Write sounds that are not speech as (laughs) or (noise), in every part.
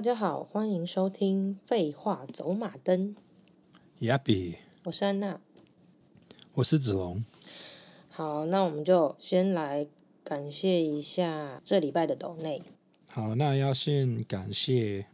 大家好，欢迎收听《废话走马灯》。亚比，我是安娜，我是子龙。好，那我们就先来感谢一下这礼拜的抖内。好，那要先感谢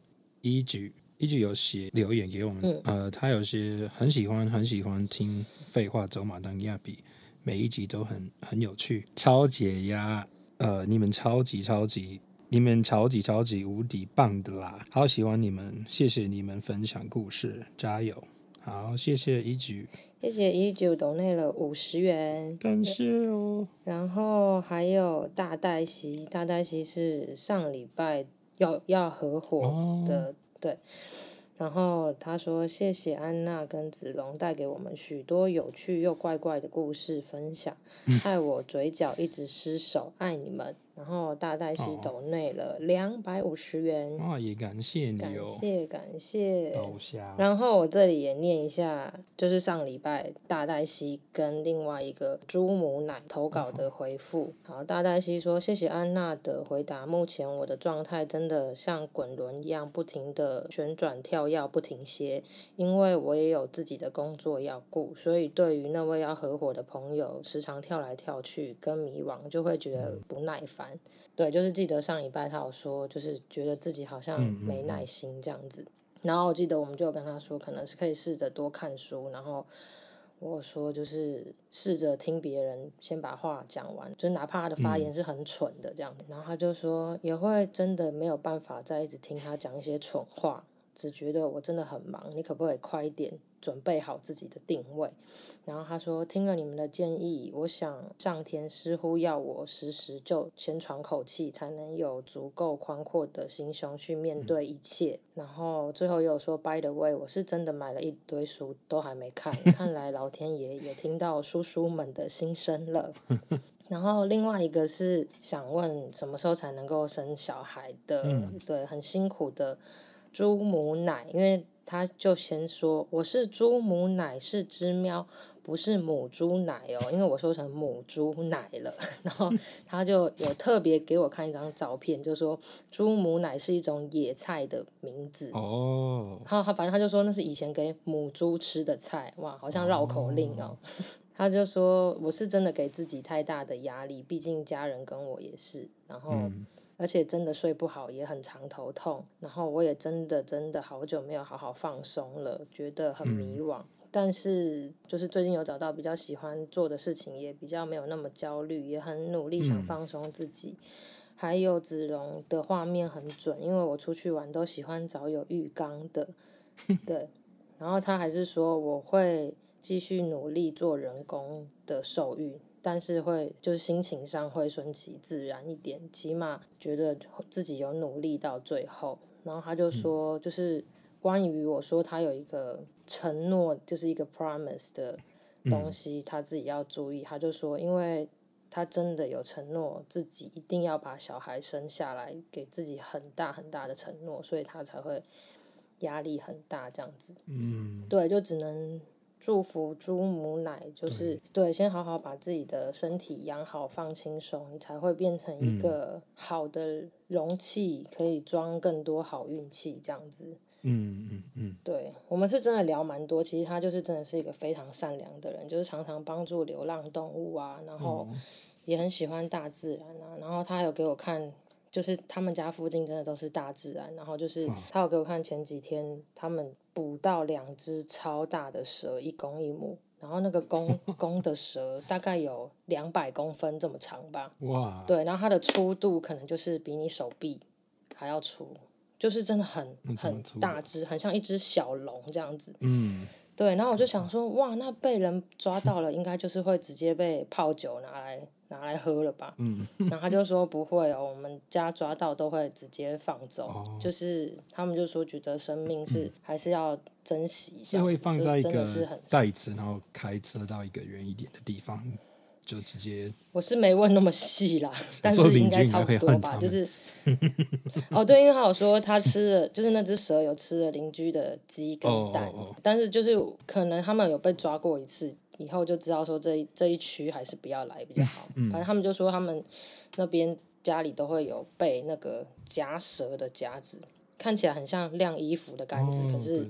一举，一举有写留言给我们。嗯、呃，他有些很喜欢，很喜欢听《废话走马灯》亚比，每一集都很很有趣，超解压。呃，你们超级超级。你们超级超级无敌棒的啦！好喜欢你们，谢谢你们分享故事，加油！好，谢谢一九，谢谢一九抖内了五十元，感谢哦。然后还有大黛西，大黛西是上礼拜要要合伙的，哦、对。然后他说：“谢谢安娜跟子龙带给我们许多有趣又怪怪的故事分享，(laughs) 害我嘴角一直失手，爱你们。”然后大黛西抖内了两百五十元，啊，也感谢你哦，感谢感谢。下然后我这里也念一下，就是上礼拜大黛西跟另外一个朱母奶投稿的回复。好，大黛西说：“谢谢安娜的回答，目前我的状态真的像滚轮一样不停的旋转跳跃不停歇，因为我也有自己的工作要顾，所以对于那位要合伙的朋友时常跳来跳去跟迷惘，就会觉得不耐烦。”对，就是记得上礼拜他有说，就是觉得自己好像没耐心这样子。嗯嗯嗯，然后我记得我们就有跟他说，可能是可以试着多看书。然后我说就是试着听别人先把话讲完，就哪怕他的发言是很蠢的这样。嗯、然后他就说也会真的没有办法再一直听他讲一些蠢话，只觉得我真的很忙，你可不可以快一点准备好自己的定位？然后他说：“听了你们的建议，我想上天似乎要我时时就先喘口气，才能有足够宽阔的心胸去面对一切。嗯”然后最后又说：“By the way，我是真的买了一堆书，都还没看。(laughs) 看来老天爷也听到叔叔们的心声了。(laughs) ”然后另外一个是想问什么时候才能够生小孩的？嗯、对，很辛苦的猪母奶，因为他就先说：“我是猪母奶，是只喵。”不是母猪奶哦，因为我说成母猪奶了，然后他就有特别给我看一张照片，就说猪母奶是一种野菜的名字哦。然后他反正他就说那是以前给母猪吃的菜，哇，好像绕口令哦。哦 (laughs) 他就说我是真的给自己太大的压力，毕竟家人跟我也是，然后、嗯、而且真的睡不好，也很常头痛，然后我也真的真的好久没有好好放松了，觉得很迷惘。嗯但是，就是最近有找到比较喜欢做的事情，也比较没有那么焦虑，也很努力想放松自己。嗯、还有子龙的画面很准，因为我出去玩都喜欢找有浴缸的，(laughs) 对。然后他还是说我会继续努力做人工的受孕，但是会就是心情上会顺其自然一点，起码觉得自己有努力到最后。然后他就说，就是。关于我说他有一个承诺，就是一个 promise 的东西，他自己要注意。他就说，因为他真的有承诺自己一定要把小孩生下来，给自己很大很大的承诺，所以他才会压力很大这样子。嗯，对，就只能祝福猪母奶，就是对，对，先好好把自己的身体养好，放轻松，你才会变成一个好的容器，可以装更多好运气这样子。嗯嗯嗯，嗯对，我们是真的聊蛮多。其实他就是真的是一个非常善良的人，就是常常帮助流浪动物啊，然后也很喜欢大自然啊。然后他有给我看，就是他们家附近真的都是大自然。然后就是他有给我看前几天他们捕到两只超大的蛇，一公一母。然后那个公 (laughs) 公的蛇大概有两百公分这么长吧。哇！对，然后它的粗度可能就是比你手臂还要粗。就是真的很很大只，很像一只小龙这样子。嗯，对。然后我就想说，哇，那被人抓到了，应该就是会直接被泡酒拿来拿来喝了吧？嗯。(laughs) 然后他就说不会哦，我们家抓到都会直接放走。哦。(laughs) 就是他们就说觉得生命是还是要珍惜一下。是会放在一个袋子，然后开车到一个远一点的地方，就直接。我是没问那么细啦，(laughs) 但是应该差不多吧，就是。(laughs) 哦，对，因为他有说他吃了，就是那只蛇有吃了邻居的鸡跟蛋，oh, oh, oh. 但是就是可能他们有被抓过一次，以后就知道说这一这一区还是不要来比较好。嗯、反正他们就说他们那边家里都会有备那个夹蛇的夹子，看起来很像晾衣服的杆子，哦、可是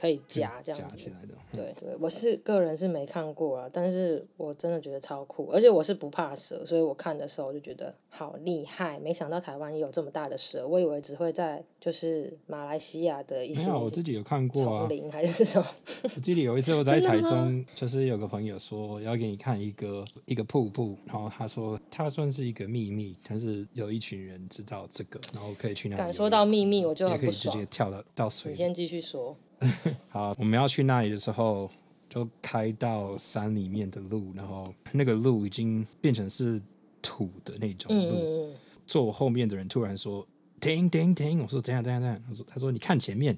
可以夹这样子夹起来的。对对，我是个人是没看过啊，但是我真的觉得超酷，而且我是不怕蛇，所以我看的时候就觉得好厉害。没想到台湾也有这么大的蛇，我以为只会在就是马来西亚的一些。没有，我自己有看过啊。丛林还是什么？我记得有一次我在台中，就是有个朋友说要给你看一个一个瀑布，然后他说他算是一个秘密，但是有一群人知道这个，然后可以去那里。敢说到秘密，我就很不爽。可以直接跳到到水里。你先继续说。(laughs) 好，我们要去那里的时候，就开到山里面的路，然后那个路已经变成是土的那种路。坐我后面的人突然说：“停停停！”我说：“怎样怎样怎样？”他说：“他说你看前面，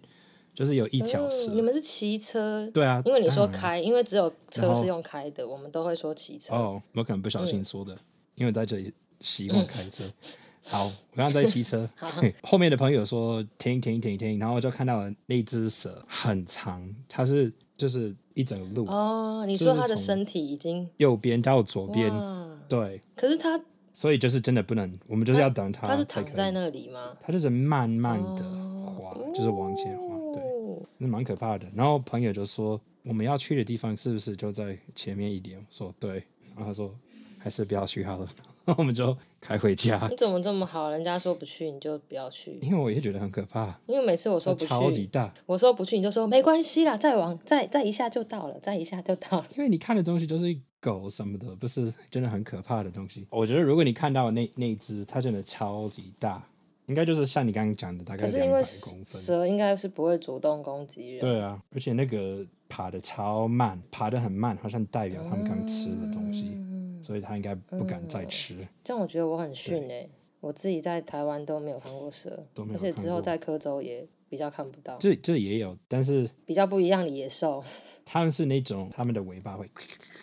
就是有一条蛇。”你们是骑车？对啊，因为你说开，因为只有车是用开的，我们都会说骑车。哦，我可能不小心说的，嗯、因为在这里习惯开车。嗯 (laughs) (laughs) 好，我刚刚在骑车，(laughs) (laughs) 后面的朋友说停停停停，然后就看到了那只蛇很长，它是就是一整路哦。你说它的身体已经右边到左边，对。可是它，所以就是真的不能，我们就是要等它。它是躺在那里吗？它就是慢慢的滑，哦、就是往前滑，对，那蛮可怕的。然后朋友就说我们要去的地方是不是就在前面一点？我说对，然后他说还是不要去好了。我们就开回家。你怎么这么好？人家说不去，你就不要去。因为我也觉得很可怕。因为每次我说不去，超级大。我说不去，你就说没关系啦，再往再再一下就到了，再一下就到了。因为你看的东西都是狗什么的，不是真的很可怕的东西。我觉得如果你看到那那只，它真的超级大，应该就是像你刚刚讲的，大概两百公分。蛇应该是不会主动攻击人。对啊，而且那个爬的超慢，爬的很慢，好像代表他们刚吃的东西。嗯所以他应该不敢再吃。嗯。这样我觉得我很逊哎，对我自己在台湾都没有看过蛇，而且之后在科州也比较看不到。这这也有，但是比较不一样的野兽。他们是那种，他们的尾巴会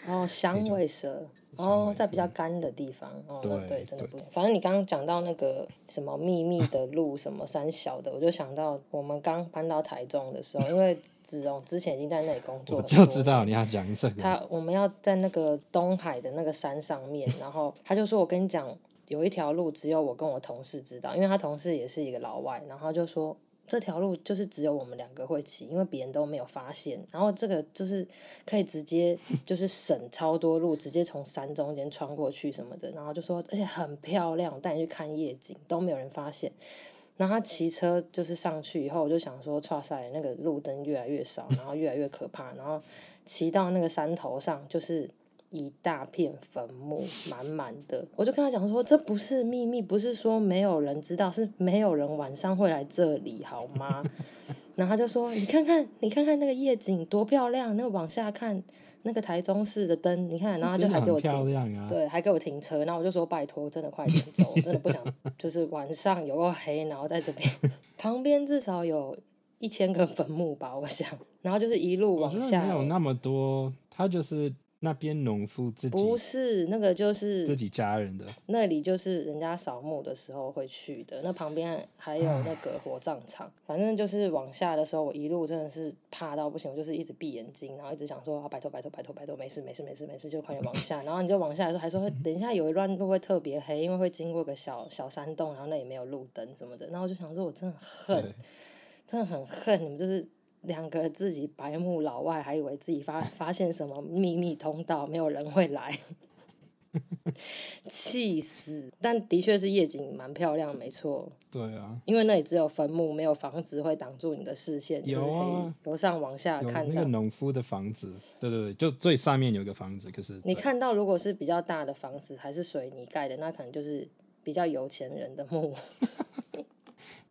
哦，(laughs) 响尾蛇。哦，在比较干的地方，哦，对，对，真的不。反正你刚刚讲到那个什么秘密的路，什么三小的，我就想到我们刚搬到台中的时候，因为子荣之前已经在那里工作，我就知道你要讲这个。他我们要在那个东海的那个山上面，然后他就说：“我跟你讲，有一条路只有我跟我同事知道，因为他同事也是一个老外，然后就说。”这条路就是只有我们两个会骑，因为别人都没有发现。然后这个就是可以直接就是省超多路，直接从山中间穿过去什么的。然后就说，而且很漂亮，带你去看夜景都没有人发现。然后他骑车就是上去以后，我就想说，哇塞，那个路灯越来越少，然后越来越可怕。然后骑到那个山头上，就是。一大片坟墓，满满的。我就跟他讲说，这不是秘密，不是说没有人知道，是没有人晚上会来这里，好吗？(laughs) 然后他就说，你看看，你看看那个夜景多漂亮，那个往下看，那个台中市的灯，你看，然后他就还给我停，漂亮啊，对，还给我停车。然后我就说，拜托，真的快点走，我真的不想，(laughs) 就是晚上有个黑，然后在这边 (laughs) 旁边至少有一千个坟墓吧，我想。然后就是一路往下，没有那么多，他就是。那边农夫自己不是那个，就是自己家人的那里，就是人家扫墓的时候会去的。那旁边还有那个火葬场，反正就是往下的时候，我一路真的是怕到不行，我就是一直闭眼睛，然后一直想说啊：“拜托，拜托，拜托，拜托，没事，没事，没事，没事，就快点往下。”然后你就往下的时候，还说：(laughs) “等一下有一段路会特别黑，因为会经过个小小山洞，然后那里没有路灯什么的。”然后我就想说：“我真的恨，真的很恨你们，就是。”两个自己白目老外还以为自己发发现什么秘密通道，没有人会来，(laughs) 气死！但的确是夜景蛮漂亮，没错。对啊，因为那里只有坟墓，没有房子会挡住你的视线，就是可以由上往下看到。那个农夫的房子，对对对，就最上面有一个房子，可是你看到如果是比较大的房子，还是水泥盖的，那可能就是比较有钱人的墓。(laughs)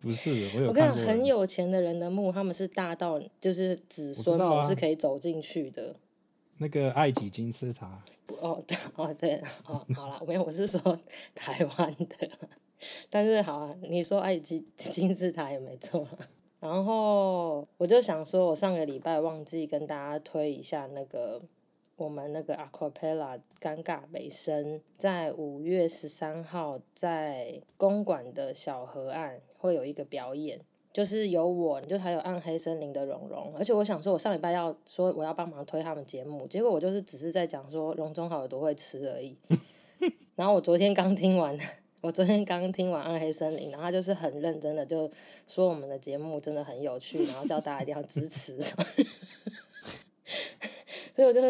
不是，我有。我跟你讲，很有钱的人的墓，他们是大到就是子孙们是可以走进去的。啊、那个埃及金字塔。哦，哦，对，哦，好了，没有，我是说 (laughs) 台湾的。但是好啊，你说埃及金字塔也没错。然后我就想说，我上个礼拜忘记跟大家推一下那个。我们那个 Acapella 尴尬美声，在五月十三号在公馆的小河岸会有一个表演，就是有我，就还有暗黑森林的蓉蓉。而且我想说，我上礼拜要说我要帮忙推他们节目，结果我就是只是在讲说蓉中好有多会吃而已。(laughs) 然后我昨天刚听完，(laughs) 我昨天刚听完《暗黑森林》，然后他就是很认真的就说我们的节目真的很有趣，然后叫大家一定要支持。(laughs) 所以我就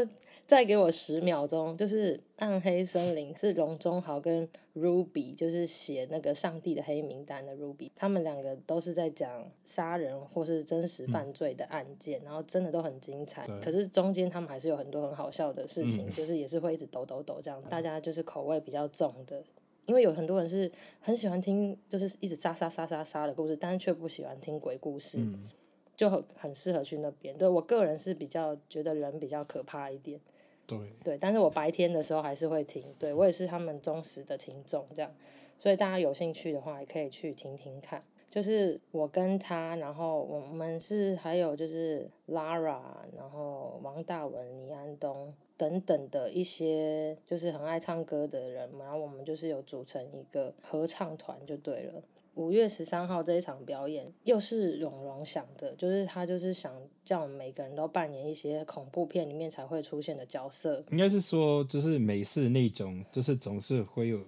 再给我十秒钟，就是《暗黑森林》是荣中豪跟 Ruby，就是写那个上帝的黑名单的 Ruby，他们两个都是在讲杀人或是真实犯罪的案件，嗯、然后真的都很精彩。可是中间他们还是有很多很好笑的事情，嗯、就是也是会一直抖抖抖这样。大家就是口味比较重的，因为有很多人是很喜欢听就是一直杀杀杀杀杀的故事，但是却不喜欢听鬼故事。嗯就很很适合去那边。对，我个人是比较觉得人比较可怕一点。对。对，但是我白天的时候还是会听。对，我也是他们忠实的听众，这样。所以大家有兴趣的话，也可以去听听看。就是我跟他，然后我们是还有就是 Lara，然后王大文、倪安东等等的一些就是很爱唱歌的人，然后我们就是有组成一个合唱团，就对了。五月十三号这一场表演又是蓉蓉想的，就是他就是想叫我们每个人都扮演一些恐怖片里面才会出现的角色。应该是说，就是美式那种，就是总是会有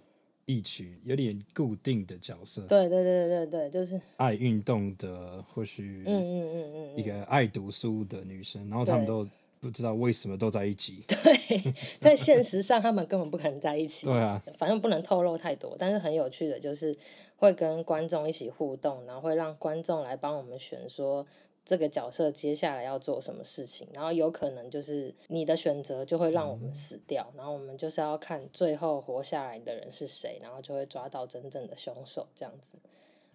一曲有点固定的角色。对对对对对，就是爱运动的，或许嗯嗯嗯嗯，一个爱读书的女生，然后他们都不知道为什么都在一起。对，在现实上他们根本不可能在一起。对啊，反正不能透露太多，但是很有趣的就是。会跟观众一起互动，然后会让观众来帮我们选，说这个角色接下来要做什么事情，然后有可能就是你的选择就会让我们死掉，然后我们就是要看最后活下来的人是谁，然后就会抓到真正的凶手这样子。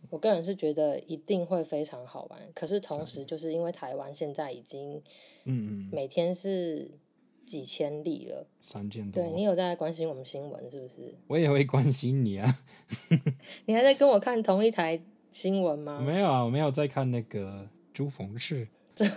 我个人是觉得一定会非常好玩，可是同时就是因为台湾现在已经，嗯嗯，每天是。几千例了，三千多。对，你有在关心我们新闻是不是？(laughs) 我也会关心你啊。你还在跟我看同一台新闻吗？没有啊，我没有在看那个朱逢氏。(laughs) 对，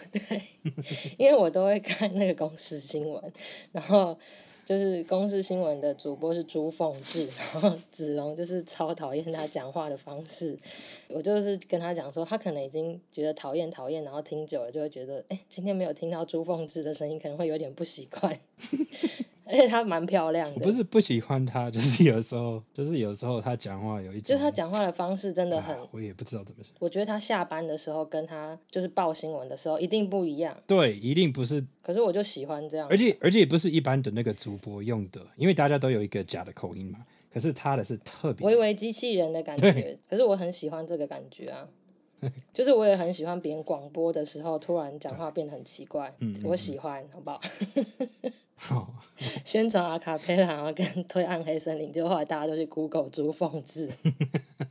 因为我都会看那个公司新闻，然后。就是公司新闻的主播是朱凤志，(laughs) 然后子龙就是超讨厌他讲话的方式。我就是跟他讲说，他可能已经觉得讨厌讨厌，然后听久了就会觉得，哎，今天没有听到朱凤志的声音，可能会有点不习惯。而且她蛮漂亮的，不是不喜欢她，就是有时候，就是有时候她讲话有一种，就她讲话的方式真的很，我也不知道怎么想。我觉得她下班的时候跟她就是报新闻的时候一定不一样，对，一定不是。可是我就喜欢这样，而且而且也不是一般的那个主播用的，因为大家都有一个假的口音嘛。可是她的是特别，微微机器人的感觉。可是我很喜欢这个感觉啊。(laughs) 就是我也很喜欢别人广播的时候突然讲话变得很奇怪，嗯、我喜欢，好不好？(laughs) 好，宣传阿卡贝拉，然后跟推暗黑森林，就后来大家都去 Google 朱凤志，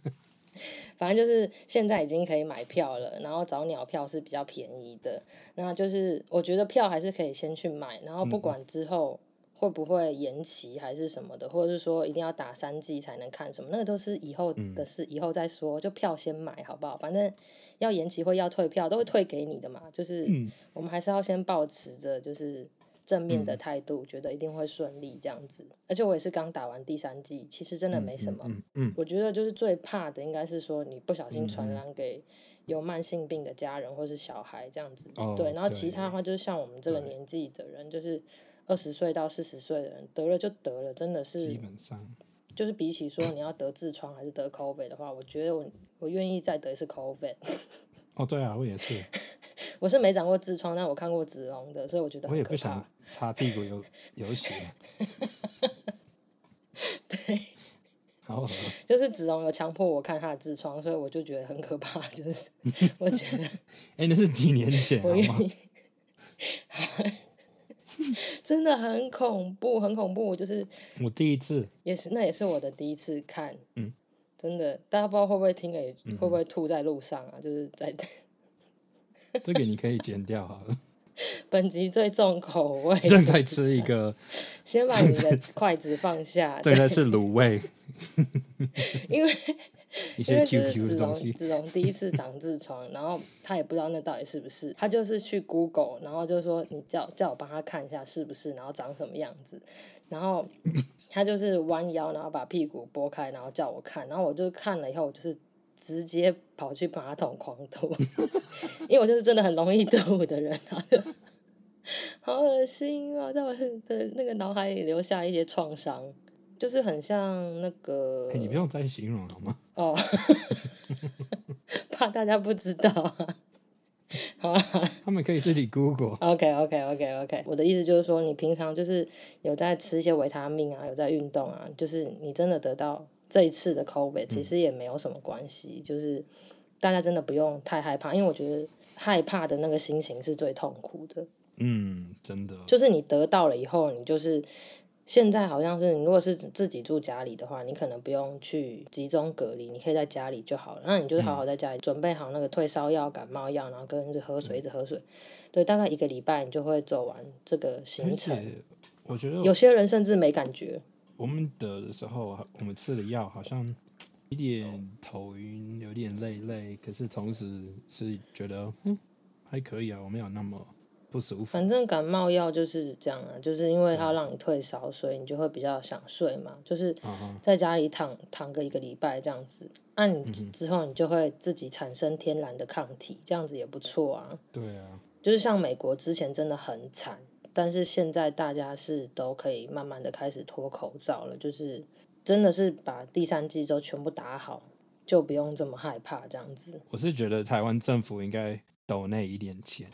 (laughs) 反正就是现在已经可以买票了，然后找鸟票是比较便宜的，那就是我觉得票还是可以先去买，然后不管之后。会不会延期还是什么的，或者是说一定要打三剂才能看什么？那个都是以后的事，嗯、以后再说。就票先买好不好？反正要延期或要退票都会退给你的嘛。就是我们还是要先保持着就是正面的态度，嗯、觉得一定会顺利这样子。而且我也是刚打完第三季，其实真的没什么。嗯嗯嗯、我觉得就是最怕的应该是说你不小心传染给有慢性病的家人或是小孩这样子。哦、对，然后其他的话就是像我们这个年纪的人，就是。二十岁到四十岁的人得了就得了，真的是基本上就是比起说你要得痔疮还是得 COVID 的话，我觉得我我愿意再得一次 COVID。(laughs) 哦，对啊，我也是。我是没长过痔疮，但我看过子龙的，所以我觉得我也不想擦屁股有有血。(laughs) 对，好，好，就是子龙有强迫我看他的痔疮，所以我就觉得很可怕。就是 (laughs) 我觉得，哎、欸，那是几年前，我愿意。(laughs) 真的很恐怖，很恐怖。就是我第一次，也是那也是我的第一次看。嗯，真的，大家不知道会不会听了，会不会吐在路上啊？嗯、就是在 (laughs) 这个你可以剪掉好了。(laughs) 本集最重口味，正在吃一个，先把你的筷子放下。正在吃卤味，因为。一些 Q Q 的东西，子龙第一次长痔疮，然后他也不知道那到底是不是，他就是去 Google，然后就说你叫叫我帮他看一下是不是，然后长什么样子，然后他就是弯腰，然后把屁股拨开，然后叫我看，然后我就看了以后，我就是直接跑去马桶狂吐，(laughs) 因为我就是真的很容易吐的人啊，(laughs) 好恶心啊，在我的那个脑海里留下一些创伤。就是很像那个。欸、你不用再形容好吗？哦，(laughs) 怕大家不知道啊。好啊，他们可以自己 Google。OK，OK，OK，OK。我的意思就是说，你平常就是有在吃一些维他命啊，有在运动啊，就是你真的得到这一次的 COVID，其实也没有什么关系，嗯、就是大家真的不用太害怕，因为我觉得害怕的那个心情是最痛苦的。嗯，真的。就是你得到了以后，你就是。现在好像是，你如果是自己住家里的话，你可能不用去集中隔离，你可以在家里就好了。那你就是好好在家里准备好那个退烧药、感冒药，然后跟着喝水，一直喝水。对，大概一个礼拜你就会走完这个行程。我觉得有些人甚至没感觉。我们得的时候，我们吃的药好像有点头晕，有点累累，可是同时是觉得嗯还可以啊，我没有那么。不舒服。反正感冒药就是这样啊，就是因为它让你退烧，所以你就会比较想睡嘛。就是在家里躺躺个一个礼拜这样子，那你之后你就会自己产生天然的抗体，这样子也不错啊。对啊，就是像美国之前真的很惨，但是现在大家是都可以慢慢的开始脱口罩了，就是真的是把第三季都全部打好，就不用这么害怕这样子。我是觉得台湾政府应该。抖那一点钱，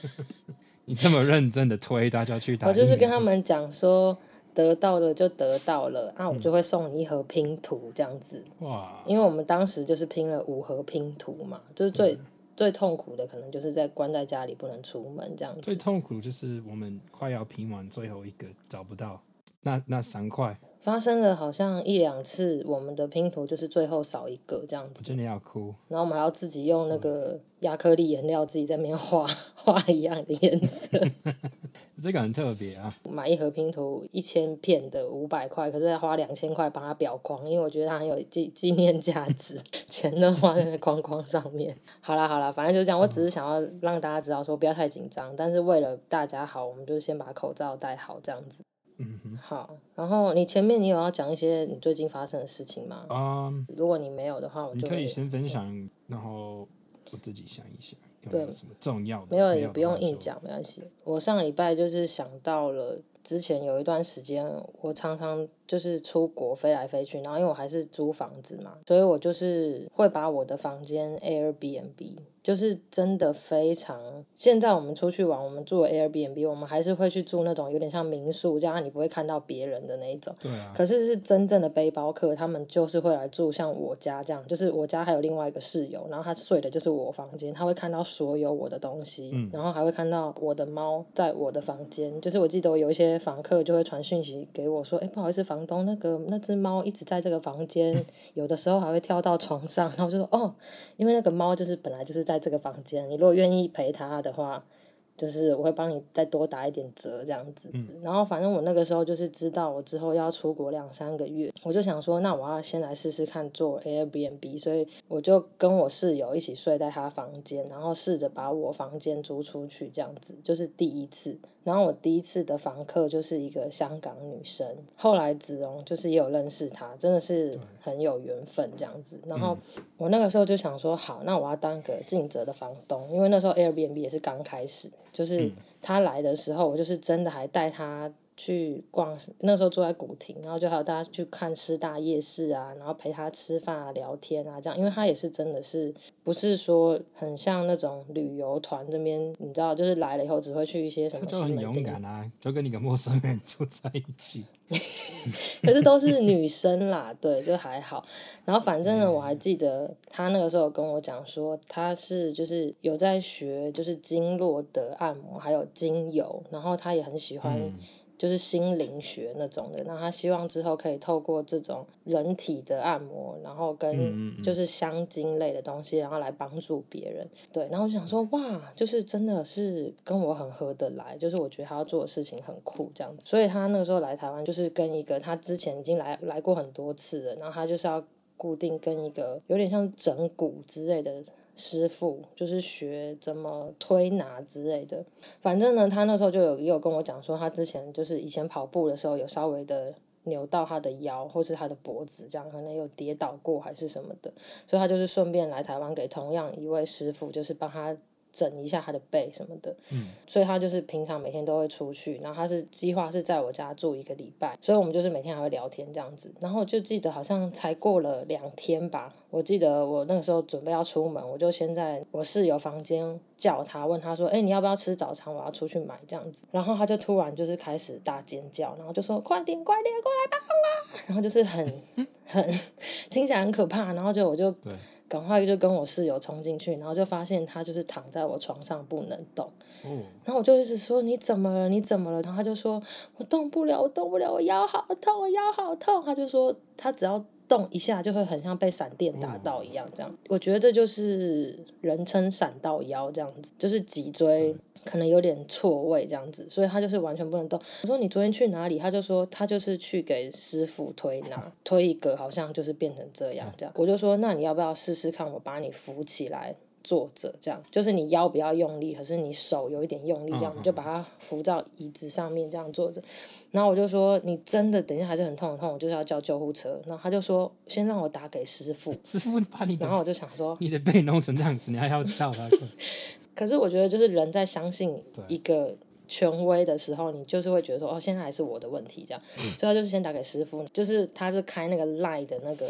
(laughs) 你这么认真的推大家去打，我就是跟他们讲说，得到了就得到了，那我就会送你一盒拼图这样子。哇！因为我们当时就是拼了五盒拼图嘛，就是最、嗯、最痛苦的可能就是在关在家里不能出门这样子。最痛苦就是我们快要拼完最后一个找不到，那那三块。发生了好像一两次，我们的拼图就是最后少一个这样子，真的要哭。然后我们还要自己用那个亚克力颜料自己在那边画画一样的颜色，(laughs) 这个很特别啊。买一盒拼图一千片的五百块，可是要花两千块帮它裱框，因为我觉得它很有纪纪念价值，(laughs) 钱都花在那框框上面。好啦好啦，反正就这样。我只是想要让大家知道说不要太紧张，但是为了大家好，我们就先把口罩戴好这样子。嗯哼，好，然后你前面你有要讲一些你最近发生的事情吗？嗯，如果你没有的话，我就可以先分享，嗯、然后我自己想一想，有没有什么重要的？没有，也不用硬讲，没关系。我上礼拜就是想到了之前有一段时间，我常常就是出国飞来飞去，然后因为我还是租房子嘛，所以我就是会把我的房间 Airbnb。就是真的非常，现在我们出去玩，我们住 Airbnb，我们还是会去住那种有点像民宿，这样你不会看到别人的那一种。对啊。可是是真正的背包客，他们就是会来住像我家这样，就是我家还有另外一个室友，然后他睡的就是我房间，他会看到所有我的东西，嗯，然后还会看到我的猫在我的房间。就是我记得我有一些房客就会传讯息给我说，哎，不好意思，房东，那个那只猫一直在这个房间，有的时候还会跳到床上，然后就说哦，因为那个猫就是本来就是在。在这个房间，你如果愿意陪他的话，就是我会帮你再多打一点折这样子。嗯。然后反正我那个时候就是知道我之后要出国两三个月，我就想说，那我要先来试试看做 Airbnb，所以我就跟我室友一起睡在他房间，然后试着把我房间租出去这样子，就是第一次。然后我第一次的房客就是一个香港女生，后来子荣就是也有认识她，真的是很有缘分这样子。然后我那个时候就想说，好，那我要当个尽责的房东，因为那时候 Airbnb 也是刚开始，就是他来的时候，我就是真的还带他。去逛，那时候住在古亭，然后就还有大家去看师大夜市啊，然后陪他吃饭啊、聊天啊，这样，因为他也是真的是不是说很像那种旅游团这边，你知道，就是来了以后只会去一些什么。就很勇敢啊，就跟你个陌生人 (laughs) 住在一起。(laughs) 可是都是女生啦，对，就还好。然后反正呢，我还记得他那个时候跟我讲说，他是就是有在学就是经络的按摩，还有精油，然后他也很喜欢。嗯就是心灵学那种的，那他希望之后可以透过这种人体的按摩，然后跟就是香精类的东西，然后来帮助别人。对，然后我就想说，哇，就是真的是跟我很合得来，就是我觉得他要做的事情很酷这样子。所以他那个时候来台湾，就是跟一个他之前已经来来过很多次了，然后他就是要固定跟一个有点像整骨之类的。师傅就是学怎么推拿之类的，反正呢，他那时候就有也有跟我讲说，他之前就是以前跑步的时候有稍微的扭到他的腰或是他的脖子，这样可能有跌倒过还是什么的，所以他就是顺便来台湾给同样一位师傅，就是帮他整一下他的背什么的，嗯，所以他就是平常每天都会出去，然后他是计划是在我家住一个礼拜，所以我们就是每天还会聊天这样子，然后我就记得好像才过了两天吧，我记得我那个时候准备要出门，我就先在我室友房间叫他，问他说，哎，你要不要吃早餐？我要出去买这样子，然后他就突然就是开始大尖叫，然后就说快点快点过来帮我，然后就是很 (laughs) 很听起来很可怕，然后就我就对。赶快就跟我室友冲进去，然后就发现他就是躺在我床上不能动。嗯，然后我就一直说，你怎么了？你怎么了？然后他就说我动不了，我动不了，我腰好痛，我腰好痛。他就说他只要动一下就会很像被闪电打到一样，这样。我觉得这就是人称闪到腰这样子，就是脊椎。可能有点错位这样子，所以他就是完全不能动。我说你昨天去哪里？他就说他就是去给师傅推拿，推一个好像就是变成这样这样。我就说那你要不要试试看？我把你扶起来坐着，这样就是你腰不要用力，可是你手有一点用力，这样你就把它扶到椅子上面这样坐着。然后我就说你真的等一下还是很痛很痛，我就是要叫救护车。然后他就说先让我打给师傅，师傅把你。然后我就想说你的背弄成这样子，你还要叫他？(laughs) 可是我觉得，就是人在相信一个权威的时候，你就是会觉得说，哦，现在还是我的问题这样，嗯、所以他就是先打给师傅，就是他是开那个 Line 的那个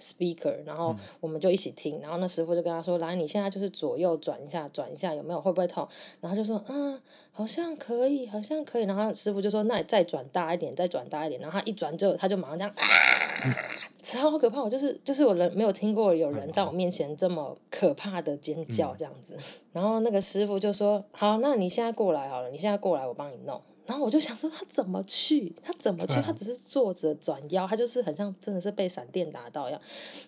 speaker，然后我们就一起听，然后那师傅就跟他说，来，你现在就是左右转一下，转一下，有没有会不会痛？然后就说，嗯，好像可以，好像可以。然后师傅就说，那你再转大一点，再转大一点。然后他一转就，他就马上这样。啊超可怕！我就是就是我人没有听过有人在我面前这么可怕的尖叫这样子。嗯、然后那个师傅就说：“好，那你现在过来好了，你现在过来，我帮你弄。”然后我就想说他怎么去？他怎么去？他只是坐着转腰，他就是很像真的是被闪电打到一样。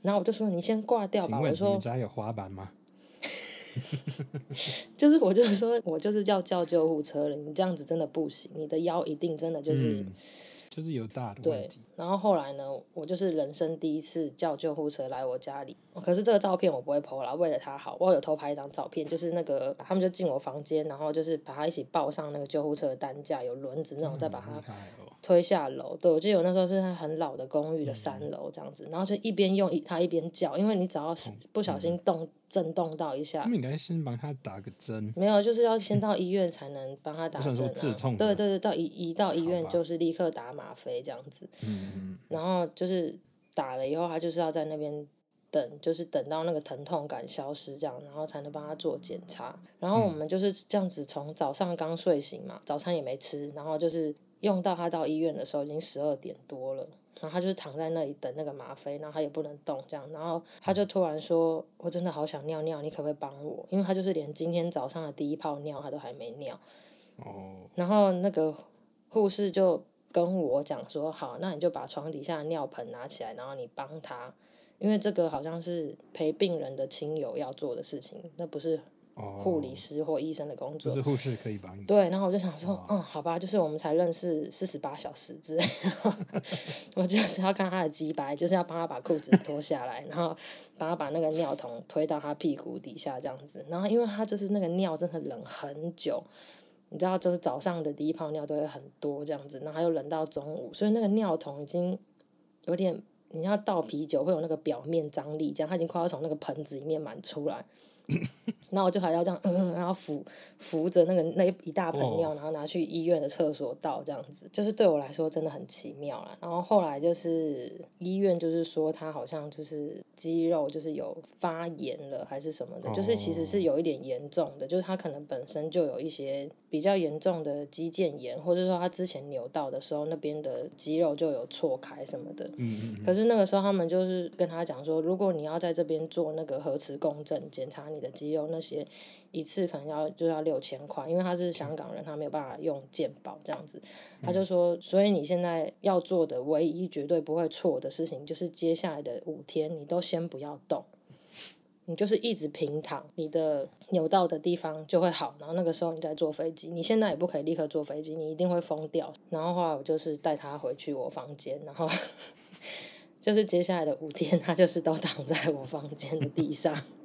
然后我就说：“你先挂掉吧。”我说：“你家有滑板吗？” (laughs) 就是我就是说我就是要叫救护车了。你这样子真的不行，你的腰一定真的就是。嗯就是有大的问题。对，然后后来呢，我就是人生第一次叫救护车来我家里。可是这个照片我不会 po 了，为了他好，我有偷拍一张照片，就是那个他们就进我房间，然后就是把他一起抱上那个救护车的担架，有轮子那种，再把他推下楼。对，我记得我那时候是在很老的公寓的三楼这样子，然后就一边用一他一边叫，因为你只要不小心动。震动到一下，他们应该先帮他打个针。没有，就是要先到医院才能帮他打针啊。对对对，到医一到医院就是立刻打吗啡这样子。嗯然后就是打了以后，他就是要在那边等，就是等到那个疼痛感消失这样，然后才能帮他做检查。然后我们就是这样子，从早上刚睡醒嘛，早餐也没吃，然后就是用到他到医院的时候已经十二点多了。然后他就是躺在那里等那个吗啡，然后他也不能动，这样，然后他就突然说：“我真的好想尿尿，你可不可以帮我？”因为他就是连今天早上的第一泡尿他都还没尿。哦。然后那个护士就跟我讲说：“好，那你就把床底下的尿盆拿起来，然后你帮他，因为这个好像是陪病人的亲友要做的事情，那不是。”护理师或医生的工作，就是护士可以帮你。对，然后我就想说，哦、嗯，好吧，就是我们才认识四十八小时之类，(laughs) 我就是要看他的鸡白，就是要帮他把裤子脱下来，然后帮他把那个尿桶推到他屁股底下这样子。然后因为他就是那个尿真的冷很久，你知道，就是早上的第一泡尿都会很多这样子，然后又冷到中午，所以那个尿桶已经有点，你要倒啤酒会有那个表面张力，这样它已经快要从那个盆子里面满出来。然后我就还要这样，嗯，然后扶扶着那个那一大盆尿，然后拿去医院的厕所倒，这样子，就是对我来说真的很奇妙啦。然后后来就是医院就是说他好像就是肌肉就是有发炎了还是什么的，就是其实是有一点严重的，就是他可能本身就有一些比较严重的肌腱炎，或者说他之前扭到的时候那边的肌肉就有错开什么的。嗯嗯。可是那个时候他们就是跟他讲说，如果你要在这边做那个核磁共振检查。你的肌肉那些一次可能要就要六千块，因为他是香港人，他没有办法用健保这样子。他就说，所以你现在要做的唯一绝对不会错的事情，就是接下来的五天你都先不要动，你就是一直平躺，你的扭到的地方就会好。然后那个时候你再坐飞机，你现在也不可以立刻坐飞机，你一定会疯掉。然后后来我就是带他回去我房间，然后 (laughs) 就是接下来的五天，他就是都躺在我房间的地上。(laughs)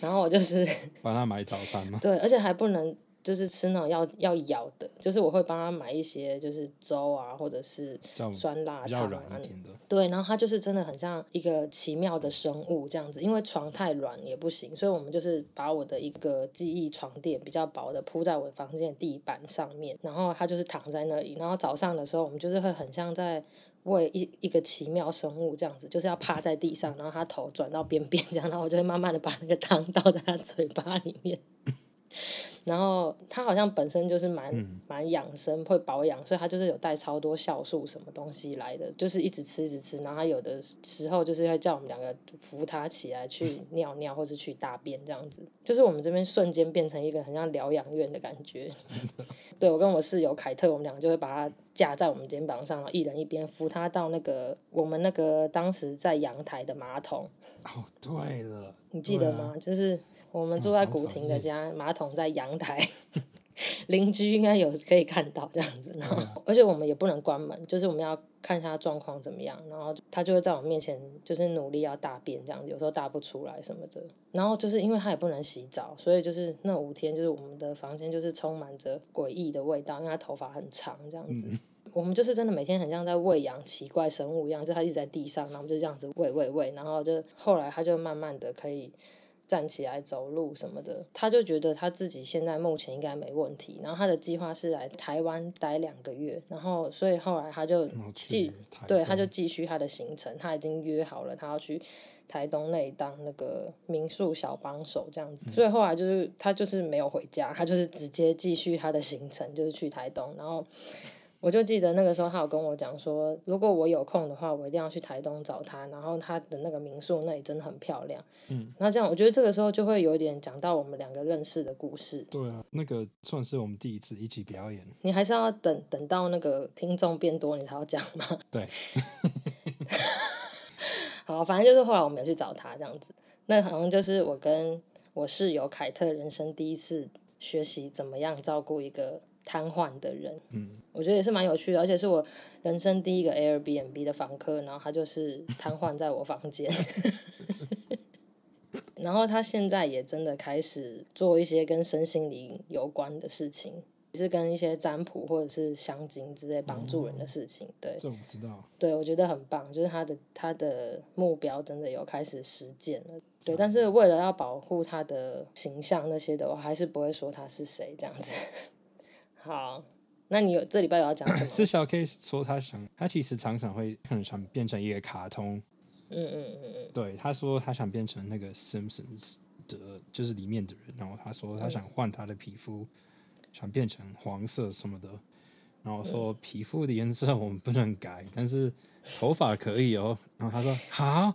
然后我就是 (laughs) 帮他买早餐嘛？(laughs) 对，而且还不能就是吃那种要要咬的，就是我会帮他买一些就是粥啊，或者是酸辣汤啊。对，然后他就是真的很像一个奇妙的生物这样子，因为床太软也不行，所以我们就是把我的一个记忆床垫比较薄的铺在我的房间的地板上面，然后他就是躺在那里，然后早上的时候我们就是会很像在喂一一个奇妙生物这样子，就是要趴在地上，然后他头转到边边这样，然后我就会慢慢的把那个汤倒在他嘴巴里面。然后他好像本身就是蛮蛮养生，会保养，所以他就是有带超多酵素什么东西来的，就是一直吃一直吃。然后他有的时候就是会叫我们两个扶他起来去 (laughs) 尿尿或是去大便这样子，就是我们这边瞬间变成一个很像疗养院的感觉。(laughs) 对，我跟我室友凯特，我们两个就会把他架在我们肩膀上，然后一人一边扶他到那个我们那个当时在阳台的马桶。哦，对了，你记得吗？就是。我们住在古亭的家，马桶在阳台，(laughs) 邻居应该有可以看到这样子。然后，而且我们也不能关门，就是我们要看一下状况怎么样。然后他就会在我面前，就是努力要大便这样子，有时候大不出来什么的。然后就是因为他也不能洗澡，所以就是那五天，就是我们的房间就是充满着诡异的味道，因为他头发很长这样子。我们就是真的每天很像在喂养奇怪生物一样，就他一直在地上，然后就这样子喂喂喂，然后就后来他就慢慢的可以。站起来走路什么的，他就觉得他自己现在目前应该没问题。然后他的计划是来台湾待两个月，然后所以后来他就继对他就继续他的行程，他已经约好了，他要去台东那里当那个民宿小帮手这样子。所以后来就是他就是没有回家，他就是直接继续他的行程，就是去台东，然后。我就记得那个时候，他有跟我讲说，如果我有空的话，我一定要去台东找他。然后他的那个民宿那里真的很漂亮。嗯，那这样我觉得这个时候就会有点讲到我们两个认识的故事。对啊，那个算是我们第一次一起表演。你还是要等等到那个听众变多，你才要讲吗？(laughs) 对。好，反正就是后来我们有去找他这样子。那好像就是我跟我室友凯特人生第一次学习怎么样照顾一个。瘫痪的人，嗯，我觉得也是蛮有趣的，而且是我人生第一个 Airbnb 的房客，然后他就是瘫痪在我房间，(laughs) 然后他现在也真的开始做一些跟身心灵有关的事情，是跟一些占卜或者是香精之类帮助人的事情，对，这我知道，对，我觉得很棒，就是他的他的目标真的有开始实践了，对，但是为了要保护他的形象那些的，我还是不会说他是谁这样子。好，那你有这礼拜有要讲什么？(laughs) 是小 K 说他想，他其实常常会很想变成一个卡通。嗯嗯嗯嗯。对，他说他想变成那个 Simpsons 的，就是里面的人。然后他说他想换他的皮肤，嗯、想变成黄色什么的。然后说皮肤的颜色我们不能改，但是头发可以哦。然后他说好。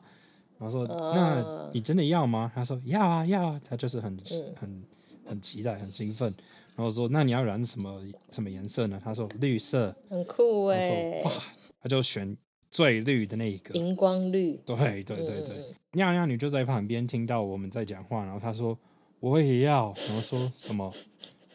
然后说那你真的要吗？他说要啊要啊。他就是很、嗯、很很期待，很兴奋。然后说：“那你要染什么什么颜色呢？”他说：“绿色。”很酷哎！哇，他就选最绿的那一个，荧光绿。对对对对，嗯、尿尿女就在旁边听到我们在讲话，然后他说：“我也要。”然后说什么？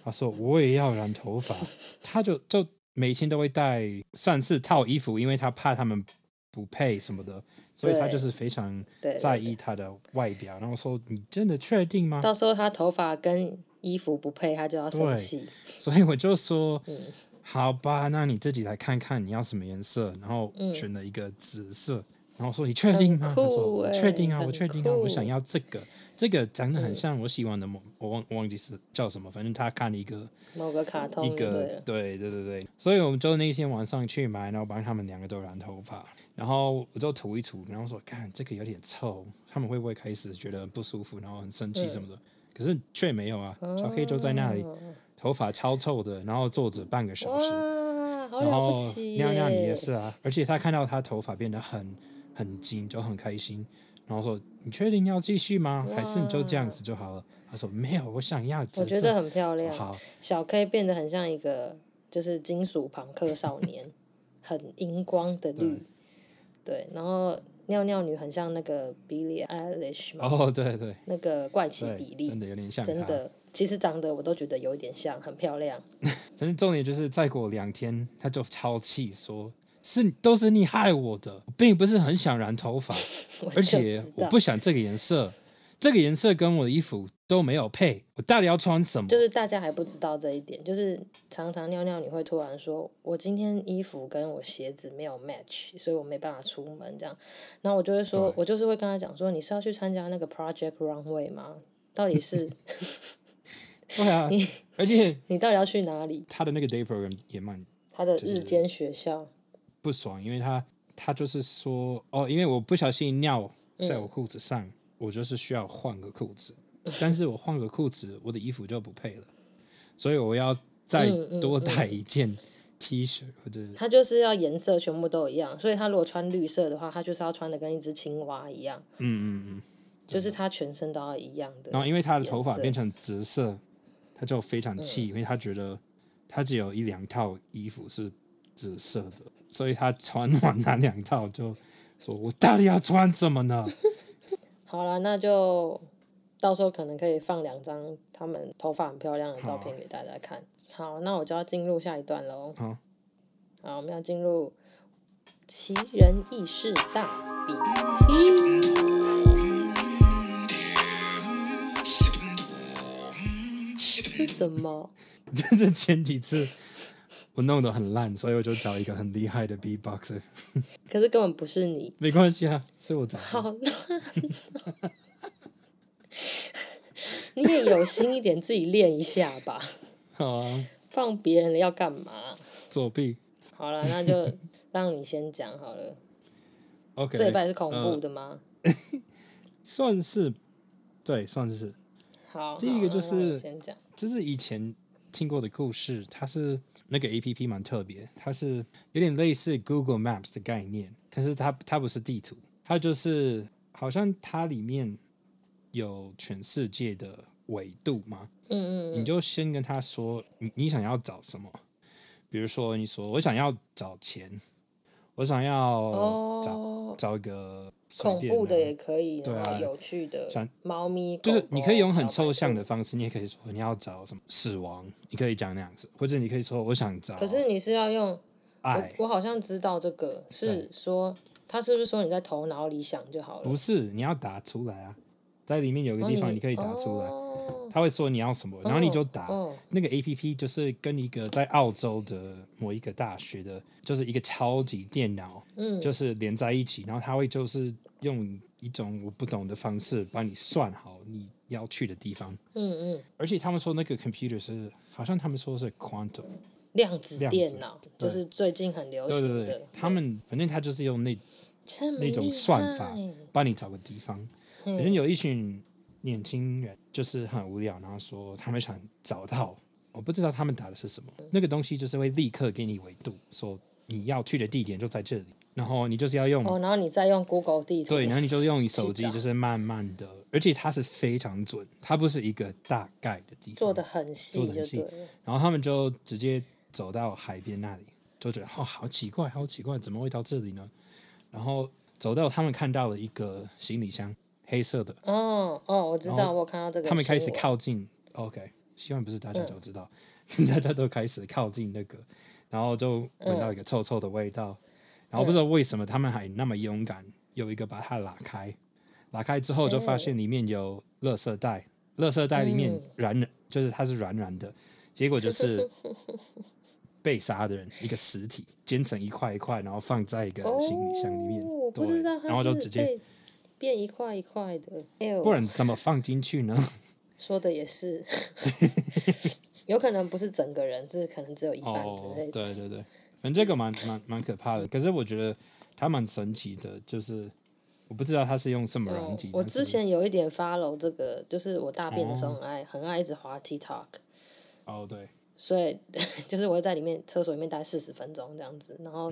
他说：“我也要染头发。”他就就每天都会带三四套衣服，因为他怕他们不配什么的，所以他就是非常在意他的外表。然后说：“你真的确定吗？”到时候他头发跟。衣服不配，他就要生气。所以我就说，嗯、好吧，那你自己来看看你要什么颜色，然后选了一个紫色，嗯、然后说你确定吗？欸、他说我确定啊，我确定啊，我想要这个，这个长得很像我喜欢的某，嗯、我忘我忘记是叫什么，反正他看了一个某个卡通，一个对对对对对，所以我们就那天晚上去买，然后帮他们两个都染头发，然后我就涂一涂，然后说看这个有点臭，他们会不会开始觉得不舒服，然后很生气什么的？嗯可是却没有啊，小 K 就在那里，头发超臭的，然后坐着半个小时，然后尿尿你也是啊，而且他看到他头发变得很很金，就很开心，然后说：“你确定要继续吗？还是你就这样子就好了？”他说：“没有，我想要。”我觉得很漂亮。好，小 K 变得很像一个就是金属朋克少年，(laughs) 很荧光的绿，对，然后。尿尿女很像那个 Billie Eilish 嘛？哦，对对，那个怪奇比利真的有点像，真的，其实长得我都觉得有一点像，很漂亮。(laughs) 反正重点就是再过两天，他就超气，说是都是你害我的，我并不是很想染头发，(laughs) 而且我不想这个颜色，这个颜色跟我的衣服都没有配，我到底要穿什么？就是大家还不知道这一点，就是常常尿尿你会突然说，我今天衣服跟我鞋子没有 match，所以我没办法出门这样。然后我就会说，我就是会跟他讲说，你是要去参加那个 Project Runway 吗？到底是？(laughs) 对啊，(laughs) 你而且你到底要去哪里？他的那个 day program 也蛮，他的日间学校不爽，因为他他就是说哦，因为我不小心尿在我裤子上，嗯、我就是需要换个裤子，但是我换个裤子，我的衣服就不配了，所以我要再多带一件 T 恤或者他就是要颜色全部都一样，所以他如果穿绿色的话，他就是要穿的跟一只青蛙一样，嗯嗯嗯，就是他全身都要一样的。然后因为他的头发变成紫色。他就非常气，嗯，因为他觉得他只有一两套衣服是紫色的，所以他穿完那两套就说：“我到底要穿什么呢？” (laughs) 好了，那就到时候可能可以放两张他们头发很漂亮的照片给大家看。好，好，那我就要进入下一段喽。好，好，我们要进入奇人异事大比。(laughs) 是什么？就是前几次我弄得很烂，所以我就找一个很厉害的 beatboxer。可是根本不是你。没关系啊，是我找的。好烂！(laughs) 你也有心一点，自己练一下吧。(laughs) 好啊。放别人要干嘛？作弊。好了，那就让你先讲好了。OK。这一拜是恐怖的吗？呃、算是，对，算是。好。第一个就是先讲。就是以前听过的故事，它是那个 A P P 蛮特别，它是有点类似 Google Maps 的概念，可是它它不是地图，它就是好像它里面有全世界的纬度吗，嗯嗯，你就先跟他说你你想要找什么，比如说你说我想要找钱。我想要找、哦、找一个恐怖的也可以，对啊，有趣的，像猫咪，就是你可以用很抽象的方式，你也可以说你要找什么死亡，你可以讲那样子，或者你可以说我想找。可是你是要用爱，我，我好像知道这个是说，他是不是说你在头脑里想就好了？不是，你要打出来啊，在里面有个地方你可以打出来。哦。他会说你要什么，然后你就打、oh, oh. 那个 A P P，就是跟一个在澳洲的某一个大学的，就是一个超级电脑，嗯，就是连在一起，然后他会就是用一种我不懂的方式帮你算好你要去的地方，嗯嗯，而且他们说那个 computer 是好像他们说是 quantum 量子电脑，就是最近很流行的，对对对，他们反正他就是用那那种算法帮你找个地方，反正有一群。年轻人就是很无聊，然后说他们想找到，我不知道他们打的是什么。那个东西就是会立刻给你维度，说你要去的地点就在这里，然后你就是要用哦，然后你再用 Google 地图，对，然后你就用你手机，就是慢慢的，而且它是非常准，它不是一个大概的地方，做的很细，做的很细。然后他们就直接走到海边那里，就觉得哦，好奇怪，好奇怪，怎么会到这里呢？然后走到他们看到了一个行李箱。黑色的哦哦，我知道，我看到这个。他们开始靠近，OK，希望不是大家都知道，嗯、(laughs) 大家都开始靠近那个，然后就闻到一个臭臭的味道，嗯、然后不知道为什么他们还那么勇敢，有一个把它拉开，拉开之后就发现里面有垃圾袋，垃圾袋里面软软，就是它是软软的，结果就是 (laughs) 被杀的人一个尸体煎成一块一块，然后放在一个行李箱里面，哦、对，然后就直接。变一块一块的，不然怎么放进去呢？(laughs) 说的也是，(laughs) 有可能不是整个人，这可能只有一半之类的。Oh, 对对对，反正这个蛮蛮蛮可怕的。可是我觉得它蛮神奇的，就是我不知道它是用什么软体。Oh, 我之前有一点 follow 这个，就是我大便的时候很爱、oh. 很爱一直滑 TikTok。哦，oh, 对。所以 (laughs) 就是我会在里面厕所里面待四十分钟这样子，然后。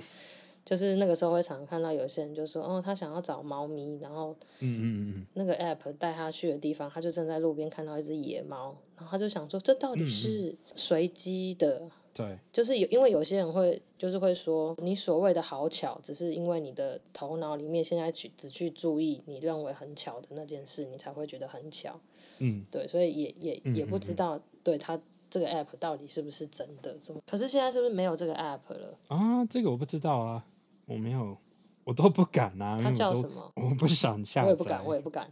就是那个时候会常常看到有些人就说，哦，他想要找猫咪，然后，嗯嗯嗯，那个 app 带他去的地方，他就正在路边看到一只野猫，然后他就想说，这到底是随机的？嗯嗯对，就是有，因为有些人会就是会说，你所谓的好巧，只是因为你的头脑里面现在去只去注意你认为很巧的那件事，你才会觉得很巧。嗯，对，所以也也也不知道，对他这个 app 到底是不是真的？什么？可是现在是不是没有这个 app 了？啊，这个我不知道啊。我没有我都不敢啊。他叫什么？我不想下载。我也不敢，我也不敢。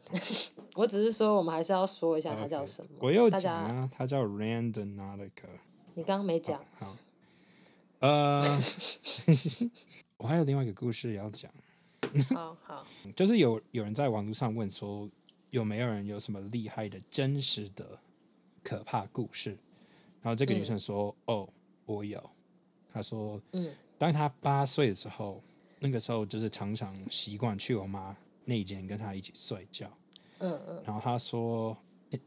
我只是说，我们还是要说一下他叫什么。Okay. 我又讲啊，他叫 Randonautica。你刚刚没讲。好。呃，(laughs) 我还有另外一个故事要讲。好好。(laughs) 就是有有人在网络上问说，有没有人有什么厉害的真实的可怕故事？然后这个女生说：“嗯、哦，我有。”她说：“嗯，当他八岁的时候，那个时候就是常常习惯去我妈那间跟她一起睡觉。嗯嗯。然后他说，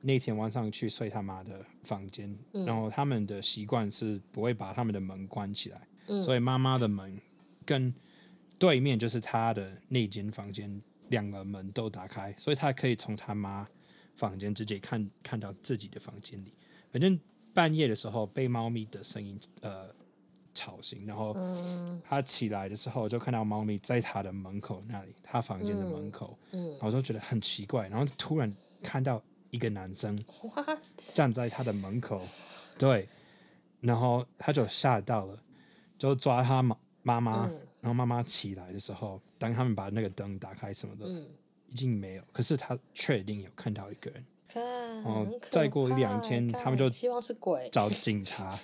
那天晚上去睡他妈的房间，嗯、然后他们的习惯是不会把他们的门关起来，嗯、所以妈妈的门跟对面就是他的那间房间。”两个门都打开，所以他可以从他妈房间直接看看到自己的房间里。反正半夜的时候被猫咪的声音呃吵醒，然后他起来的时候就看到猫咪在他的门口那里，他房间的门口，嗯，然后就觉得很奇怪，然后突然看到一个男生站在他的门口，对，然后他就吓到了，就抓他妈妈妈。然后妈妈起来的时候，当他们把那个灯打开什么的，嗯、已经没有。可是他确定有看到一个人。看然后再过一两天，他们就希望是鬼找警察。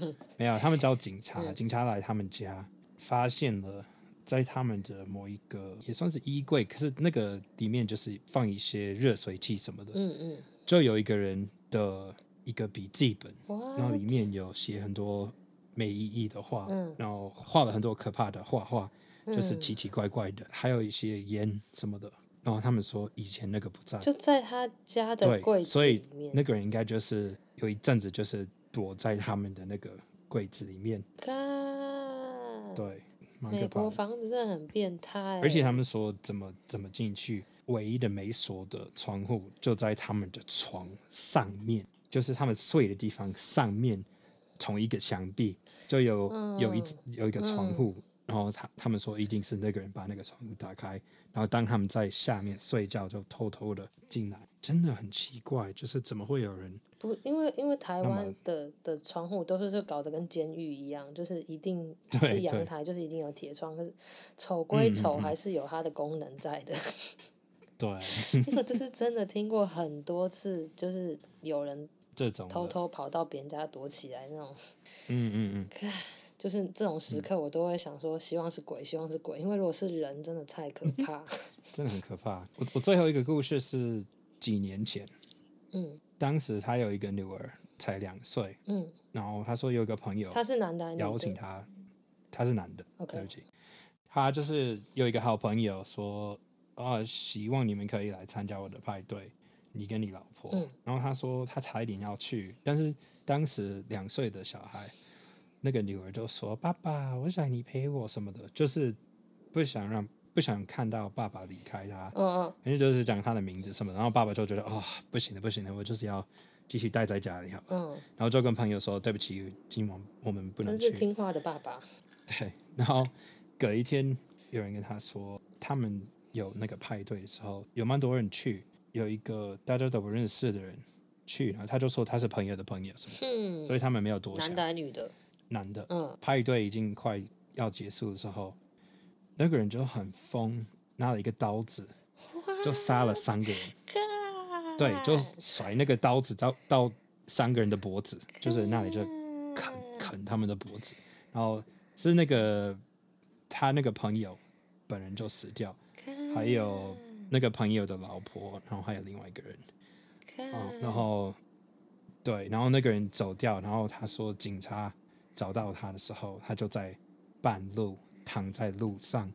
(laughs) 没有，他们找警察，嗯、警察来他们家，发现了在他们的某一个也算是衣柜，可是那个里面就是放一些热水器什么的。嗯嗯，就有一个人的一个笔记本，What? 然后里面有写很多。没意义的话，嗯、然后画了很多可怕的画画，就是奇奇怪怪的，嗯、还有一些烟什么的。然后他们说以前那个不在，就在他家的柜子里面。所以那个人应该就是有一阵子就是躲在他们的那个柜子里面。对，美国房子真的很变态。而且他们说怎么怎么进去，唯一的没锁的窗户就在他们的床上面，就是他们睡的地方上面，同一个墙壁。就有有一有一个窗户，嗯、然后他他们说一定是那个人把那个窗户打开，然后当他们在下面睡觉，就偷偷的进来，真的很奇怪，就是怎么会有人？不，因为因为台湾的的窗户都是就搞得跟监狱一样，就是一定 (laughs) 是阳台，就是一定有铁窗，可是丑归丑，还是有它的功能在的。(laughs) 对，因为就是真的听过很多次，就是有人这种偷偷跑到别人家躲起来那种。嗯嗯嗯，就是这种时刻，我都会想说，希望是鬼，希望是鬼，因为如果是人，真的太可怕，真的很可怕。我我最后一个故事是几年前，嗯，当时他有一个女儿，才两岁，嗯，然后他说有一个朋友，他是男的，邀请他，他是男的，OK，对不起，他就是有一个好朋友说，啊，希望你们可以来参加我的派对，你跟你老婆，嗯，然后他说他差一点要去，但是。当时两岁的小孩，那个女儿就说：“爸爸，我想你陪我什么的，就是不想让不想看到爸爸离开他。”嗯嗯，反正就是讲他的名字什么，然后爸爸就觉得：“哦，不行了，不行了，我就是要继续待在家里。”好，嗯，然后就跟朋友说：“对不起，今晚我们不能去。”真是听话的爸爸。对，然后隔一天，有人跟他说，他们有那个派对的时候，有蛮多人去，有一个大家都不认识的人。去，然后他就说他是朋友的朋友什么，嗯，所以他们没有多想。男的女的？男的。嗯，派对已经快要结束的时候，那个人就很疯，拿了一个刀子，就杀了三个人。对，就甩那个刀子到到三个人的脖子，就是那里就啃啃他们的脖子，然后是那个他那个朋友本人就死掉还有那个朋友的老婆，然后还有另外一个人。哦，然后，对，然后那个人走掉，然后他说警察找到他的时候，他就在半路躺在路上，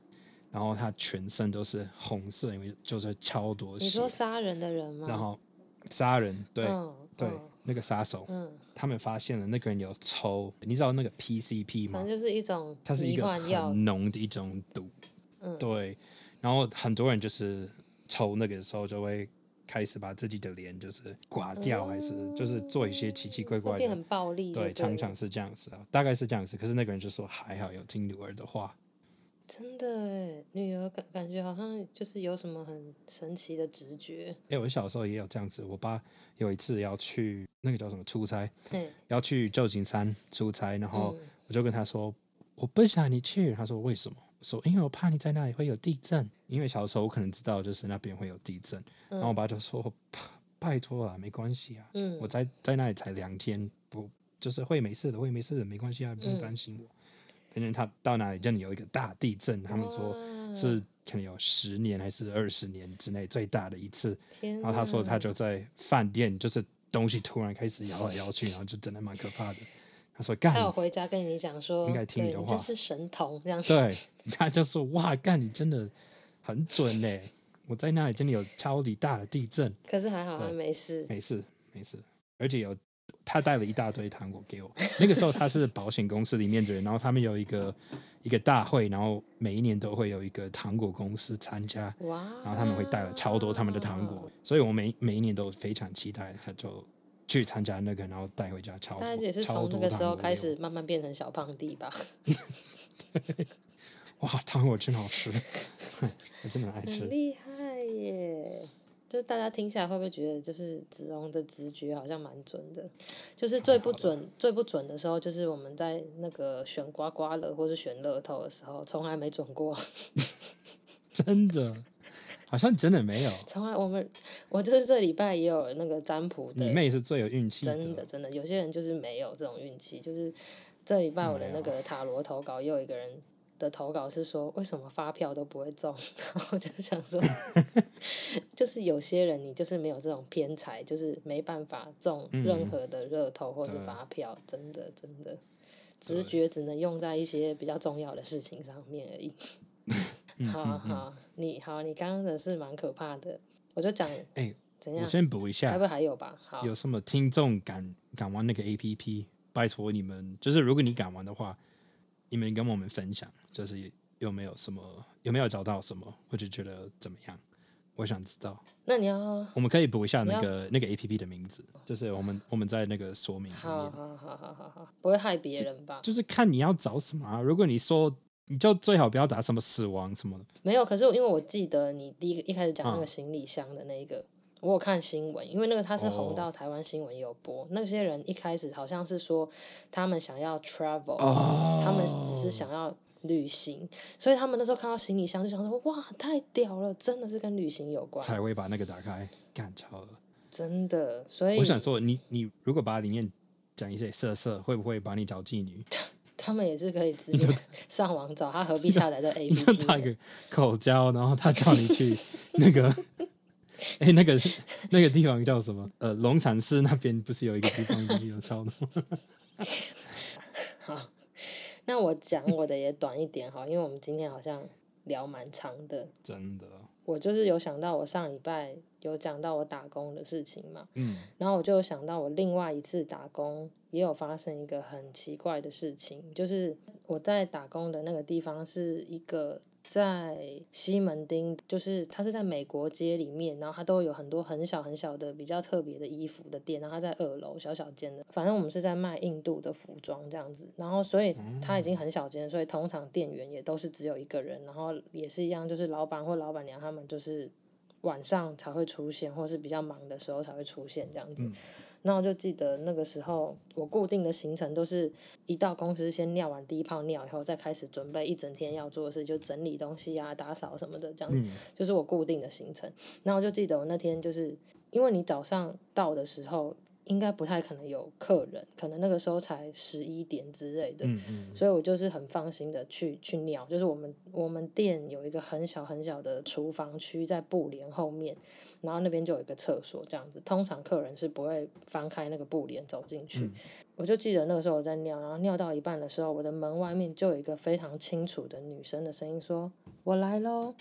然后他全身都是红色，因为就是超多血。你说杀人的人吗？然后杀人，对、嗯、对，嗯、那个杀手，嗯，他们发现了那个人有抽，你知道那个 PCP 吗？反正就是一种，它是一个很浓的一种毒，嗯，对，然后很多人就是抽那个的时候就会。开始把自己的脸就是刮掉，还是就是做一些奇奇怪怪的，变很暴力。对，常常是这样子啊，大概是这样子。可是那个人就说还好有听女儿的话。真的哎，女儿感感觉好像就是有什么很神奇的直觉。哎，我小时候也有这样子。我爸有一次要去那个叫什么出差，要去旧金山出差，然后我就跟他说我不想你去。他说为什么？说，因为我怕你在那里会有地震，因为小时候我可能知道就是那边会有地震，嗯、然后我爸就说拜托啊，没关系啊，嗯、我在在那里才两天，不就是会没事的，会没事的，没关系啊，不用担心我。反正、嗯、他到哪里真的有一个大地震，他们说是可能有十年还是二十年之内最大的一次，然后他说他就在饭店，就是东西突然开始摇来摇去，然后就真的蛮可怕的。他说：“干，他有回家跟你讲说，应该听你的话，你是神童这样子。对，他就说：哇，干，你真的很准呢！我在那里真的有超级大的地震，可是还好，他没事，没事，没事。而且有他带了一大堆糖果给我。(laughs) 那个时候他是保险公司里面的人，然后他们有一个一个大会，然后每一年都会有一个糖果公司参加，哇，然后他们会带了超多他们的糖果，所以我每每一年都非常期待，他就。”去参加那个，然后带回家超多。大概也是从那个时候开始慢慢变成小胖弟吧。对，(laughs) 哇，糖果真好吃，(laughs) 我真的爱吃。很厉害耶！就是大家听起来会不会觉得，就是子龙的直觉好像蛮准的？就是最不准、最不准的时候，就是我们在那个选刮刮乐或是选乐透的时候，从来没准过。(laughs) 真的。好像真的没有，从来我们我就是这礼拜也有那个占卜的，你妹是最有运气，真的真的，有些人就是没有这种运气。就是这礼拜我的那个塔罗投稿，又有一个人的投稿是说，为什么发票都不会中？(laughs) 然后我就想说，(laughs) 就是有些人你就是没有这种偏财，就是没办法中任何的乐透或是发票，嗯、真的真的，直觉只能用在一些比较重要的事情上面而已。(laughs) 好好，你好，你刚刚的是蛮可怕的，我就讲，哎、欸，怎样？我先补一下，该不会还有吧？好，有什么听众敢敢玩那个 APP？拜托你们，就是如果你敢玩的话，你们跟我们分享，就是有没有什么，有没有找到什么，或者觉得怎么样？我想知道。那你要，我们可以补一下那个那个 APP 的名字，就是我们我们在那个说明里面。好好好好好好，不会害别人吧？就，就是看你要找什么啊？如果你说。你就最好不要打什么死亡什么的。没有，可是因为我记得你第一个一开始讲那个行李箱的那个，啊、我有看新闻，因为那个他是红到台湾新闻有播。哦、那些人一开始好像是说他们想要 travel，、哦、他们只是想要旅行，所以他们那时候看到行李箱就想说哇，太屌了，真的是跟旅行有关。才会把那个打开，干超了。真的，所以我想说，你你如果把里面讲一些色色，会不会把你找妓女？(laughs) 他们也是可以直接 (laughs) 上网找，他何必下载这 A P P？就打一个口交，然后他叫你去那个，哎、欸，那个那个地方叫什么？呃，龙山寺那边不是有一个地方 (laughs) 有超的吗？好，那我讲我的也短一点哈，因为我们今天好像聊蛮长的，真的。我就是有想到，我上礼拜有讲到我打工的事情嘛，嗯，然后我就有想到我另外一次打工也有发生一个很奇怪的事情，就是我在打工的那个地方是一个。在西门町，就是它是在美国街里面，然后它都有很多很小很小的比较特别的衣服的店，然后它在二楼小小间的，反正我们是在卖印度的服装这样子，然后所以它已经很小间，所以通常店员也都是只有一个人，然后也是一样，就是老板或老板娘他们就是晚上才会出现，或是比较忙的时候才会出现这样子。那我就记得那个时候，我固定的行程都是一到公司先尿完第一泡尿以后，再开始准备一整天要做的事，就整理东西啊、打扫什么的，这样子就是我固定的行程。那我就记得我那天就是因为你早上到的时候。应该不太可能有客人，可能那个时候才十一点之类的，嗯嗯，所以我就是很放心的去去尿。就是我们我们店有一个很小很小的厨房区在布帘后面，然后那边就有一个厕所这样子。通常客人是不会翻开那个布帘走进去。嗯、我就记得那个时候我在尿，然后尿到一半的时候，我的门外面就有一个非常清楚的女生的声音说：“我来喽。”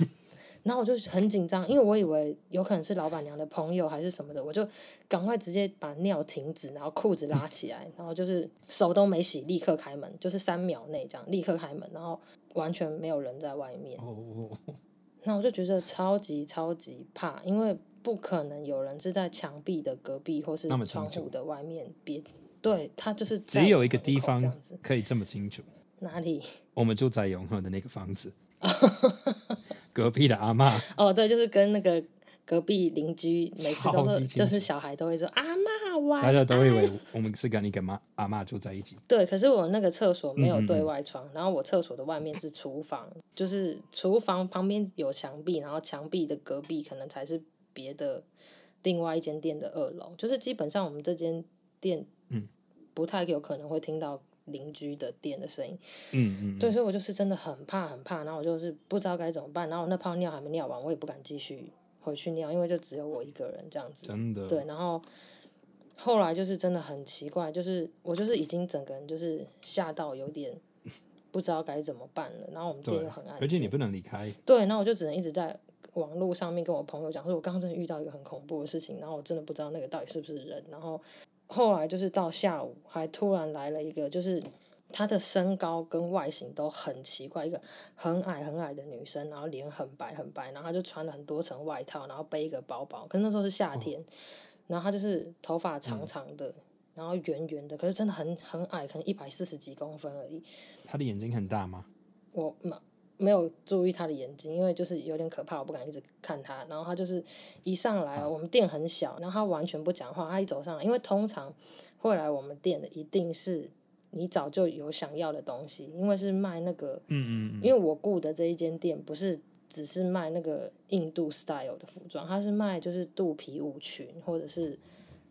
然后我就很紧张，因为我以为有可能是老板娘的朋友还是什么的，我就赶快直接把尿停止，然后裤子拉起来，然后就是手都没洗，立刻开门，就是三秒内这样立刻开门，然后完全没有人在外面。那我就觉得超级超级怕，因为不可能有人是在墙壁的隔壁或是窗户的外面，别对他就是只有一个地方可以这么清楚，哪里？我们住在永和的那个房子。(laughs) 隔壁的阿嬷哦，对，就是跟那个隔壁邻居每次都是就是小孩都会说阿嬷玩，大家都以为我们是跟你跟妈阿嬷住在一起。对，可是我那个厕所没有对外窗，然后我厕所的外面是厨房，就是厨房旁边有墙壁，然后墙壁的隔壁可能才是别的另外一间店的二楼，就是基本上我们这间店嗯不太有可能会听到。邻居的店的声音，嗯嗯，对，所以我就是真的很怕很怕，然后我就是不知道该怎么办，然后我那泡尿还没尿完，我也不敢继续回去尿，因为就只有我一个人这样子，真的，对，然后后来就是真的很奇怪，就是我就是已经整个人就是吓到有点不知道该怎么办了，然后我们店又很安静，而且你不能离开，对，然后我就只能一直在网络上面跟我朋友讲说，我刚刚真的遇到一个很恐怖的事情，然后我真的不知道那个到底是不是人，然后。后来就是到下午，还突然来了一个，就是她的身高跟外形都很奇怪，一个很矮很矮的女生，然后脸很白很白，然后她就穿了很多层外套，然后背一个包包，可是那时候是夏天，哦、然后她就是头发长长的，嗯、然后圆圆的，可是真的很很矮，可能一百四十几公分而已。她的眼睛很大吗？我没有注意他的眼睛，因为就是有点可怕，我不敢一直看他。然后他就是一上来，我们店很小，然后他完全不讲话。他一走上来，因为通常会来我们店的一定是你早就有想要的东西，因为是卖那个，嗯嗯嗯，因为我雇的这一间店不是只是卖那个印度 style 的服装，他是卖就是肚皮舞裙或者是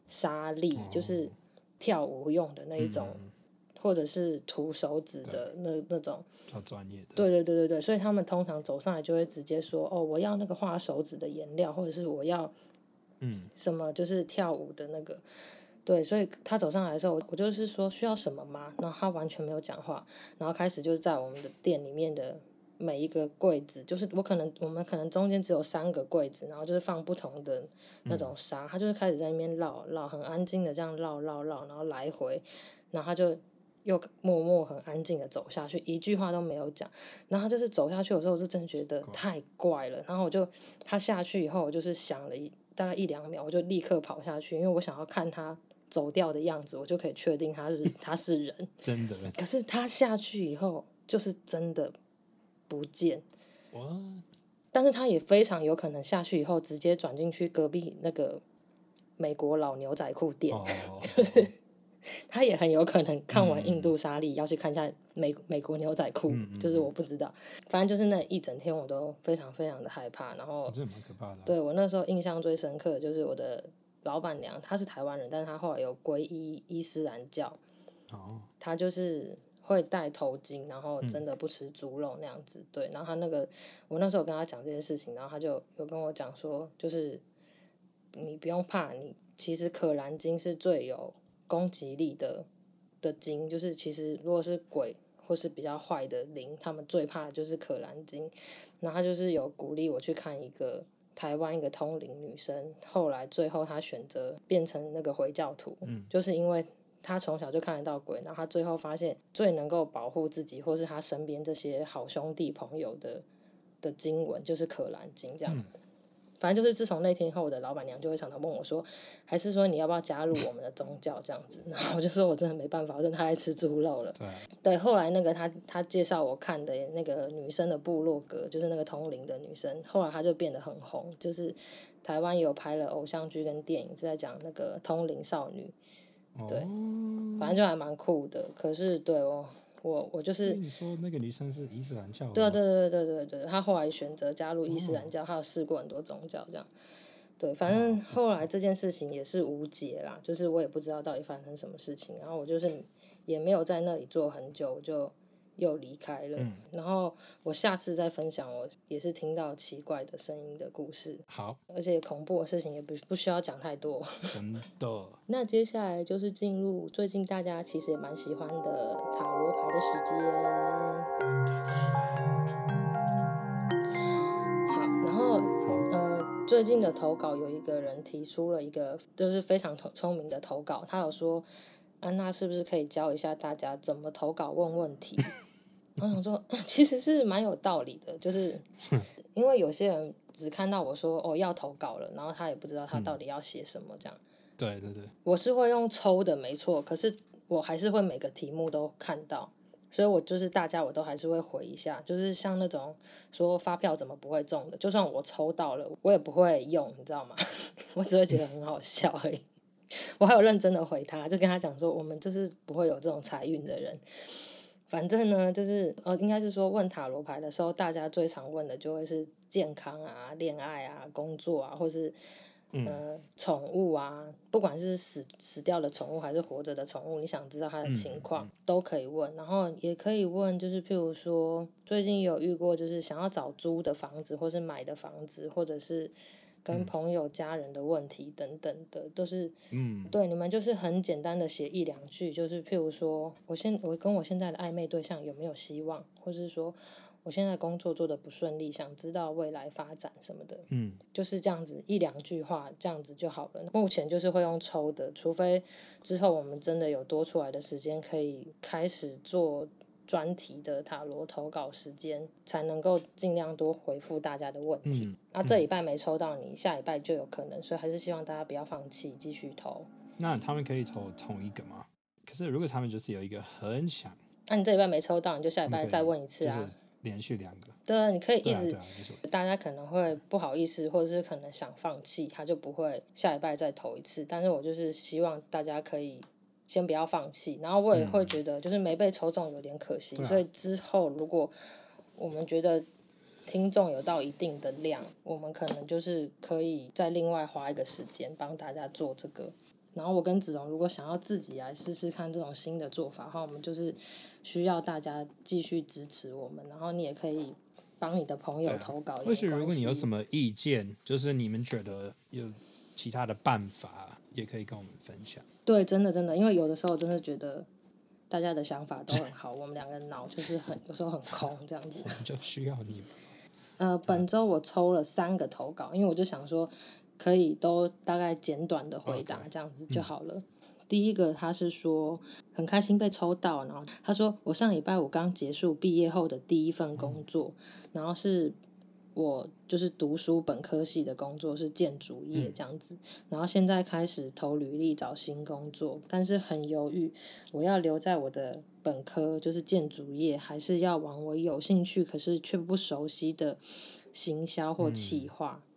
纱丽，就是跳舞用的那一种。嗯或者是涂手指的那那种，较专业的。对对对对对，所以他们通常走上来就会直接说：“哦，我要那个画手指的颜料，或者是我要，嗯，什么就是跳舞的那个。嗯”对，所以他走上来的时候，我就是说需要什么吗？然后他完全没有讲话，然后开始就是在我们的店里面的每一个柜子，就是我可能我们可能中间只有三个柜子，然后就是放不同的那种纱，他就是开始在那边绕绕，很安静的这样绕绕绕，然后来回，然后他就。又默默很安静的走下去，一句话都没有讲。然后就是走下去的时候，我是真觉得太怪了。然后我就他下去以后，我就是想了一大概一两秒，我就立刻跑下去，因为我想要看他走掉的样子，我就可以确定他是 (laughs) 他是人。真的。可是他下去以后，就是真的不见。但是他也非常有可能下去以后，直接转进去隔壁那个美国老牛仔裤店，oh. (laughs) 就是。他也很有可能看完印度沙利，要去看一下美美国牛仔裤，就是我不知道，反正就是那一整天我都非常非常的害怕，然后这蛮可怕的。对，我那时候印象最深刻的就是我的老板娘，她是台湾人，但是她后来有皈依伊斯兰教，哦，她就是会戴头巾，然后真的不吃猪肉那样子，嗯、对，然后她那个我那时候跟她讲这件事情，然后她就有跟我讲说，就是你不用怕，你其实可兰经是最有。攻击力的的精，就是其实如果是鬼或是比较坏的灵，他们最怕的就是可兰经。然后他就是有鼓励我去看一个台湾一个通灵女生，后来最后她选择变成那个回教徒，嗯，就是因为她从小就看得到鬼，然后她最后发现最能够保护自己或是她身边这些好兄弟朋友的的经文就是可兰经这样。嗯反正就是自从那天以后，我的老板娘就会常常问我说：“还是说你要不要加入我们的宗教这样子？” (laughs) 然后我就说：“我真的没办法，我真的太爱吃猪肉了。”对。对，后来那个他他介绍我看的那个女生的部落格，就是那个通灵的女生，后来她就变得很红，就是台湾有拍了偶像剧跟电影是在讲那个通灵少女。对。哦。反正就还蛮酷的，可是对哦。我我就是你说那个女生是伊斯兰教的，对对对对对对，她后来选择加入伊斯兰教，她有试过很多宗教这样，对，反正后来这件事情也是无解啦，就是我也不知道到底发生什么事情，然后我就是也没有在那里做很久，我就。又离开了，嗯、然后我下次再分享，我也是听到奇怪的声音的故事。好，而且恐怖的事情也不不需要讲太多。(laughs) 真的。那接下来就是进入最近大家其实也蛮喜欢的塔罗牌的时间。好，然后呃，最近的投稿有一个人提出了一个就是非常聪明的投稿，他有说安娜是不是可以教一下大家怎么投稿问问题？我想说，(laughs) 其实是蛮有道理的，就是因为有些人只看到我说哦要投稿了，然后他也不知道他到底要写什么这样。对对对，我是会用抽的，没错，可是我还是会每个题目都看到，所以我就是大家我都还是会回一下，就是像那种说发票怎么不会中的，就算我抽到了，我也不会用，你知道吗？(laughs) 我只会觉得很好笑而已。(laughs) 我还有认真的回他，就跟他讲说，我们就是不会有这种财运的人。反正呢，就是呃，应该是说问塔罗牌的时候，大家最常问的就会是健康啊、恋爱啊、工作啊，或是呃宠物啊，不管是死死掉的宠物还是活着的宠物，你想知道它的情况都可以问。然后也可以问，就是譬如说，最近有遇过，就是想要找租的房子，或是买的房子，或者是。跟朋友、家人的问题等等的，都是，嗯，对，你们就是很简单的写一两句，就是譬如说，我现我跟我现在的暧昧对象有没有希望，或是说，我现在工作做的不顺利，想知道未来发展什么的，嗯，就是这样子一两句话，这样子就好了。目前就是会用抽的，除非之后我们真的有多出来的时间，可以开始做。专题的塔罗投稿时间，才能够尽量多回复大家的问题。那、嗯嗯啊、这礼拜没抽到你，下礼拜就有可能，所以还是希望大家不要放弃，继续投。那他们可以投同一个吗？可是如果他们就是有一个很想，那、啊、你这礼拜没抽到，你就下礼拜再问一次啊。就是、连续两个。对啊，你可以一直。啊啊、大家可能会不好意思，或者是可能想放弃，他就不会下礼拜再投一次。但是我就是希望大家可以。先不要放弃，然后我也会觉得就是没被抽中有点可惜，嗯、所以之后如果我们觉得听众有到一定的量，我们可能就是可以再另外花一个时间帮大家做这个。然后我跟子荣如果想要自己来试试看这种新的做法的话，我们就是需要大家继续支持我们，然后你也可以帮你的朋友投稿。或许如果你有什么意见，就是你们觉得有其他的办法。也可以跟我们分享。对，真的真的，因为有的时候真的觉得大家的想法都很好，我们两个脑就是很有时候很空这样子。就需要你。呃，本周我抽了三个投稿，因为我就想说可以都大概简短的回答这样子就好了。第一个他是说很开心被抽到，然后他说我上礼拜五刚结束毕业后的第一份工作，嗯、然后是。我就是读书本科系的工作是建筑业这样子，嗯、然后现在开始投履历找新工作，但是很犹豫，我要留在我的本科就是建筑业，还是要往我有兴趣可是却不熟悉的行销或企划，嗯、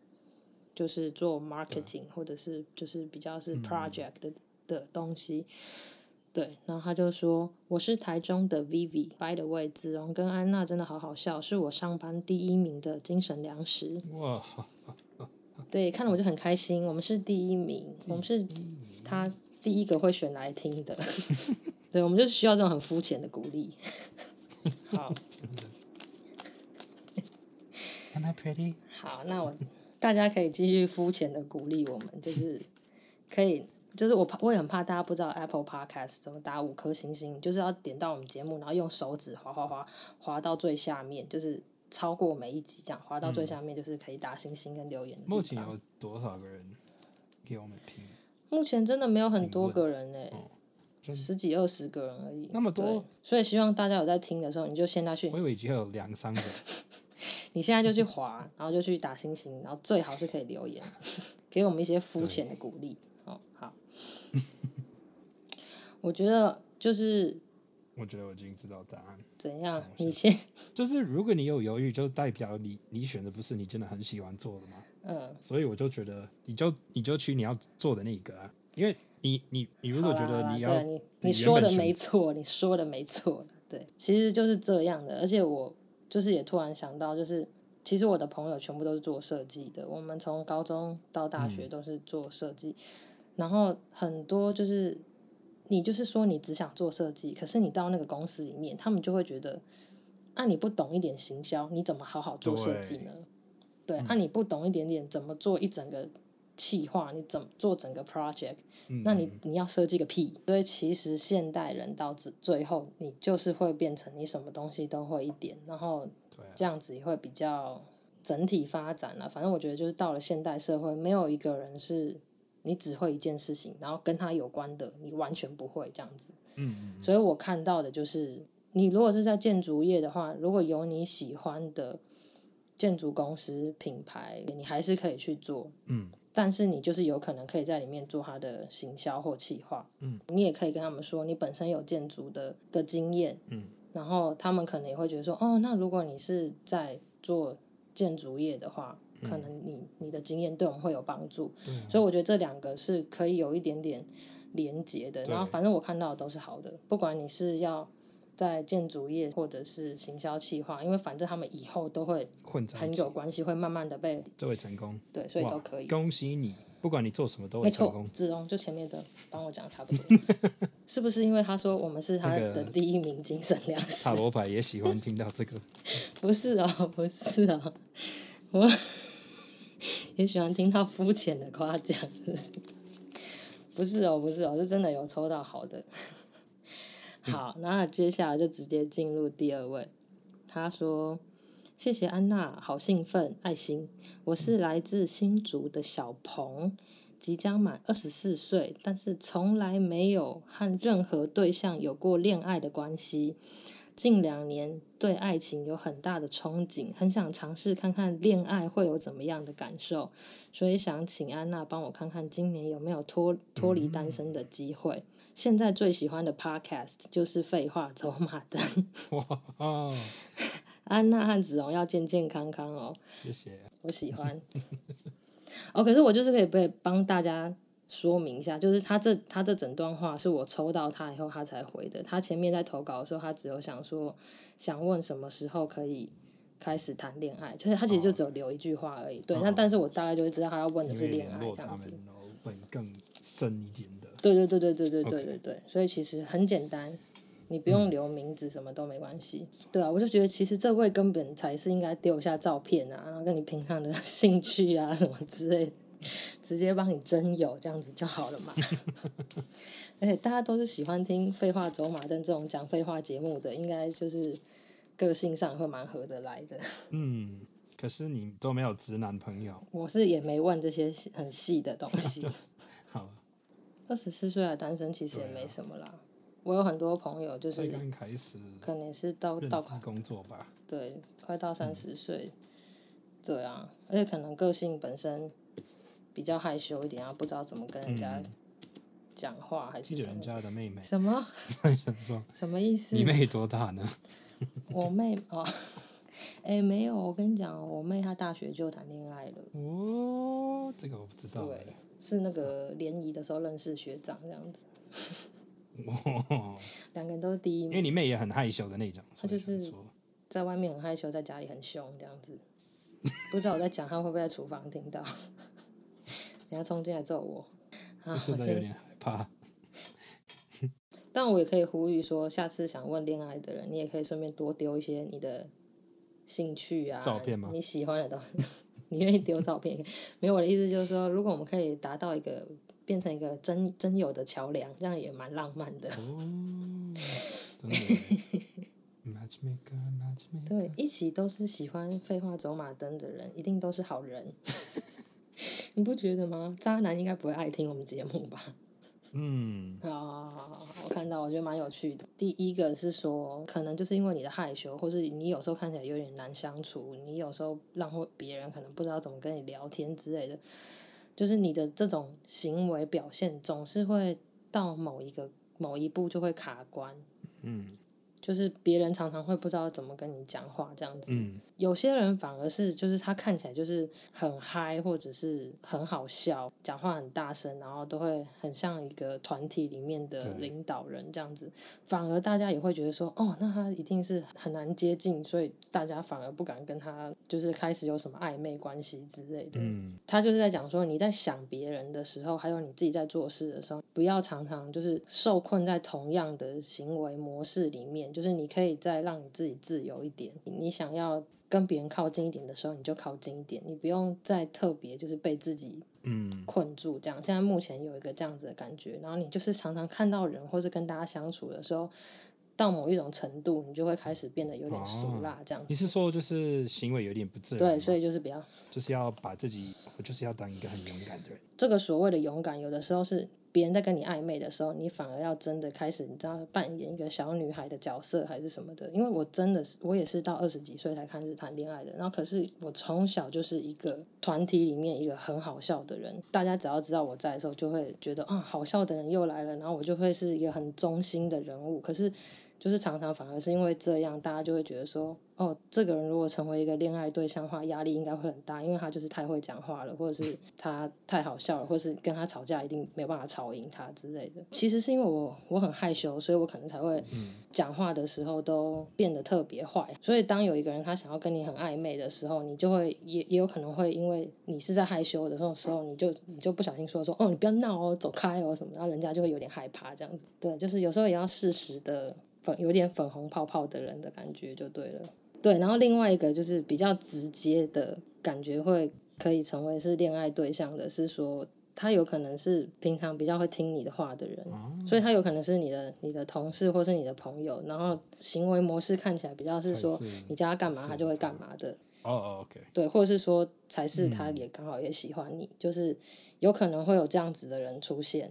就是做 marketing、嗯、或者是就是比较是 project 的、嗯、的东西。对，然后他就说：“我是台中的 Vivi，by the way，子龙跟安娜真的好好笑，是我上班第一名的精神粮食。”哇！(laughs) 对，看了我就很开心。我们是第一名，我们是他第一个会选来听的。(laughs) 对，我们就需要这种很肤浅的鼓励。(laughs) 好。Am I pretty？好，那我大家可以继续肤浅的鼓励我们，就是可以。就是我怕，我也很怕大家不知道 Apple Podcast 怎么打五颗星星，就是要点到我们节目，然后用手指滑滑滑滑到最下面，就是超过每一集这样滑到最下面，就是可以打星星跟留言。目前有多少个人给我们听？目前真的没有很多个人呢、十几二十个人而已。那么多，所以希望大家有在听的时候，你就现在去。我以为已经有两三个。(laughs) 你现在就去滑，然后就去打星星，然后最好是可以留言，(laughs) 给我们一些肤浅的鼓励。我觉得就是，我觉得我已经知道答案。怎样？你先就是，如果你有犹豫，就代表你你选的不是你真的很喜欢做的嘛。嗯。所以我就觉得，你就你就去你要做的那一个啊，因为你你你如果觉得你要，对你你说的没错，你说的没错，对，其实就是这样的。而且我就是也突然想到，就是其实我的朋友全部都是做设计的，我们从高中到大学都是做设计，嗯、然后很多就是。你就是说你只想做设计，可是你到那个公司里面，他们就会觉得，啊，你不懂一点行销，你怎么好好做设计呢？对，对，啊，你不懂一点点怎么做一整个企划，你怎么做整个 project？嗯，那你你要设计个屁！所以其实现代人到最最后，你就是会变成你什么东西都会一点，然后这样子也会比较整体发展了。反正我觉得就是到了现代社会，没有一个人是。你只会一件事情，然后跟他有关的，你完全不会这样子。嗯，嗯，所以我看到的就是，你如果是在建筑业的话，如果有你喜欢的建筑公司品牌，你还是可以去做。嗯，但是你就是有可能可以在里面做他的行销或企划。嗯，你也可以跟他们说，你本身有建筑的的经验。嗯，然后他们可能也会觉得说，哦，那如果你是在做建筑业的话，嗯、可能你你的经验对我们会有帮助。嗯、所以我觉得这两个是可以有一点点连接的。然后反正我看到的都是好的，不管你是要在建筑业或者是行销企划，因为反正他们以后都会很有关系，会慢慢的被都会成功。对，所以都可以。恭喜你！不管你做什么都会成功。没错，子龙就前面的帮我讲差不多，(laughs) 是不是因为他说我们是他的第一名精神粮食？塔罗牌也喜欢听到这个。(laughs) 不是哦，不是哦，我也喜欢听到肤浅的夸奖。不是哦，不是哦，是真的有抽到好的。好，那接下来就直接进入第二位。他说。谢谢安娜，好兴奋，爱心。我是来自新竹的小鹏，即将满二十四岁，但是从来没有和任何对象有过恋爱的关系。近两年对爱情有很大的憧憬，很想尝试看看恋爱会有怎么样的感受，所以想请安娜帮我看看今年有没有脱脱离单身的机会。嗯、现在最喜欢的 podcast 就是《废话走马灯 (laughs)》。哇哦安娜和子荣要健健康康哦，谢谢，我喜欢。哦，可是我就是可以被帮大家说明一下，就是他这他这整段话是我抽到他以后他才回的。他前面在投稿的时候，他只有想说想问什么时候可以开始谈恋爱，就是他其实就只有留一句话而已。哦、对，那但是我大概就会知道他要问的是恋爱这样子。问更深一点的。对对对对对对对对对.所以其实很简单。你不用留名字，什么都没关系。嗯、对啊，我就觉得其实这位根本才是应该丢一下照片啊，然后跟你平常的 (laughs) 兴趣啊什么之类的，直接帮你征友这样子就好了嘛。(laughs) 而且大家都是喜欢听废话走马灯这种讲废话节目的，应该就是个性上会蛮合得来的。(laughs) 嗯，可是你都没有直男朋友。我是也没问这些很细的东西。(laughs) 好，二十四岁的单身其实也没什么啦。我有很多朋友，就是刚开始，可能是到到工作吧，对，快到三十岁，嗯、对啊，而且可能个性本身比较害羞一点啊，不知道怎么跟人家讲话，还是？人家的妹妹什么 (laughs) 说？什么意思？你妹多大呢？(laughs) 我妹哦，(laughs) 哎、欸，没有，我跟你讲，我妹她大学就谈恋爱了。哦，这个我不知道。对，是那个联谊的时候认识学长这样子。哦，两个人都是第一名，因为你妹也很害羞的那种，她就是在外面很害羞，在家里很凶这样子。不知道我在讲，她会不会在厨房听到？等下冲进来揍我，我现在有点害怕。(laughs) 但我也可以呼吁说，下次想问恋爱的人，你也可以顺便多丢一些你的兴趣啊，照片吗？你喜欢的东西，你愿意丢照片？(laughs) 没有，我的意思就是说，如果我们可以达到一个。变成一个真真有的桥梁，这样也蛮浪漫的。哦，(laughs) 对，一起都是喜欢废话走马灯的人，一定都是好人。你不觉得吗？渣男应该不会爱听我们节目吧？嗯。好好好好，我看到，我觉得蛮有趣的。第一个是说，可能就是因为你的害羞，或是你有时候看起来有点难相处，你有时候让别人可能不知道怎么跟你聊天之类的。就是你的这种行为表现总是会到某一个某一步就会卡关，嗯。就是别人常常会不知道怎么跟你讲话这样子，嗯、有些人反而是就是他看起来就是很嗨，或者是很好笑，讲话很大声，然后都会很像一个团体里面的领导人这样子，反而大家也会觉得说，哦，那他一定是很难接近，所以大家反而不敢跟他就是开始有什么暧昧关系之类的。嗯、他就是在讲说，你在想别人的时候，还有你自己在做事的时候，不要常常就是受困在同样的行为模式里面。就是你可以再让你自己自由一点，你想要跟别人靠近一点的时候，你就靠近一点，你不用再特别就是被自己嗯困住这样。现在目前有一个这样子的感觉，然后你就是常常看到人或是跟大家相处的时候，到某一种程度，你就会开始变得有点俗辣这样。你是说就是行为有点不自然？对，所以就是比较就是要把自己，我就是要当一个很勇敢的人。这个所谓的勇敢，有的时候是。别人在跟你暧昧的时候，你反而要真的开始，你知道扮演一个小女孩的角色还是什么的？因为我真的是，我也是到二十几岁才开始谈恋爱的。然后，可是我从小就是一个团体里面一个很好笑的人，大家只要知道我在的时候，就会觉得啊，好笑的人又来了。然后我就会是一个很中心的人物。可是就是常常反而是因为这样，大家就会觉得说，哦，这个人如果成为一个恋爱对象的话，压力应该会很大，因为他就是太会讲话了，或者是 (laughs) 他太好笑了，或者是跟他吵架一定没有办法吵赢他之类的。其实是因为我我很害羞，所以我可能才会讲话的时候都变得特别坏。所以当有一个人他想要跟你很暧昧的时候，你就会也也有可能会因为你是在害羞的时候，时候你就你就不小心说说，哦，你不要闹哦，走开哦什么，然后人家就会有点害怕这样子。对，就是有时候也要适时的。粉有点粉红泡泡的人的感觉就对了，对，然后另外一个就是比较直接的感觉，会可以成为是恋爱对象的，是说他有可能是平常比较会听你的话的人，所以他有可能是你的你的同事或是你的朋友，然后行为模式看起来比较是说你叫他干嘛他就会干嘛的，哦哦，OK，对，或者是说才是他也刚好也喜欢你，就是有可能会有这样子的人出现，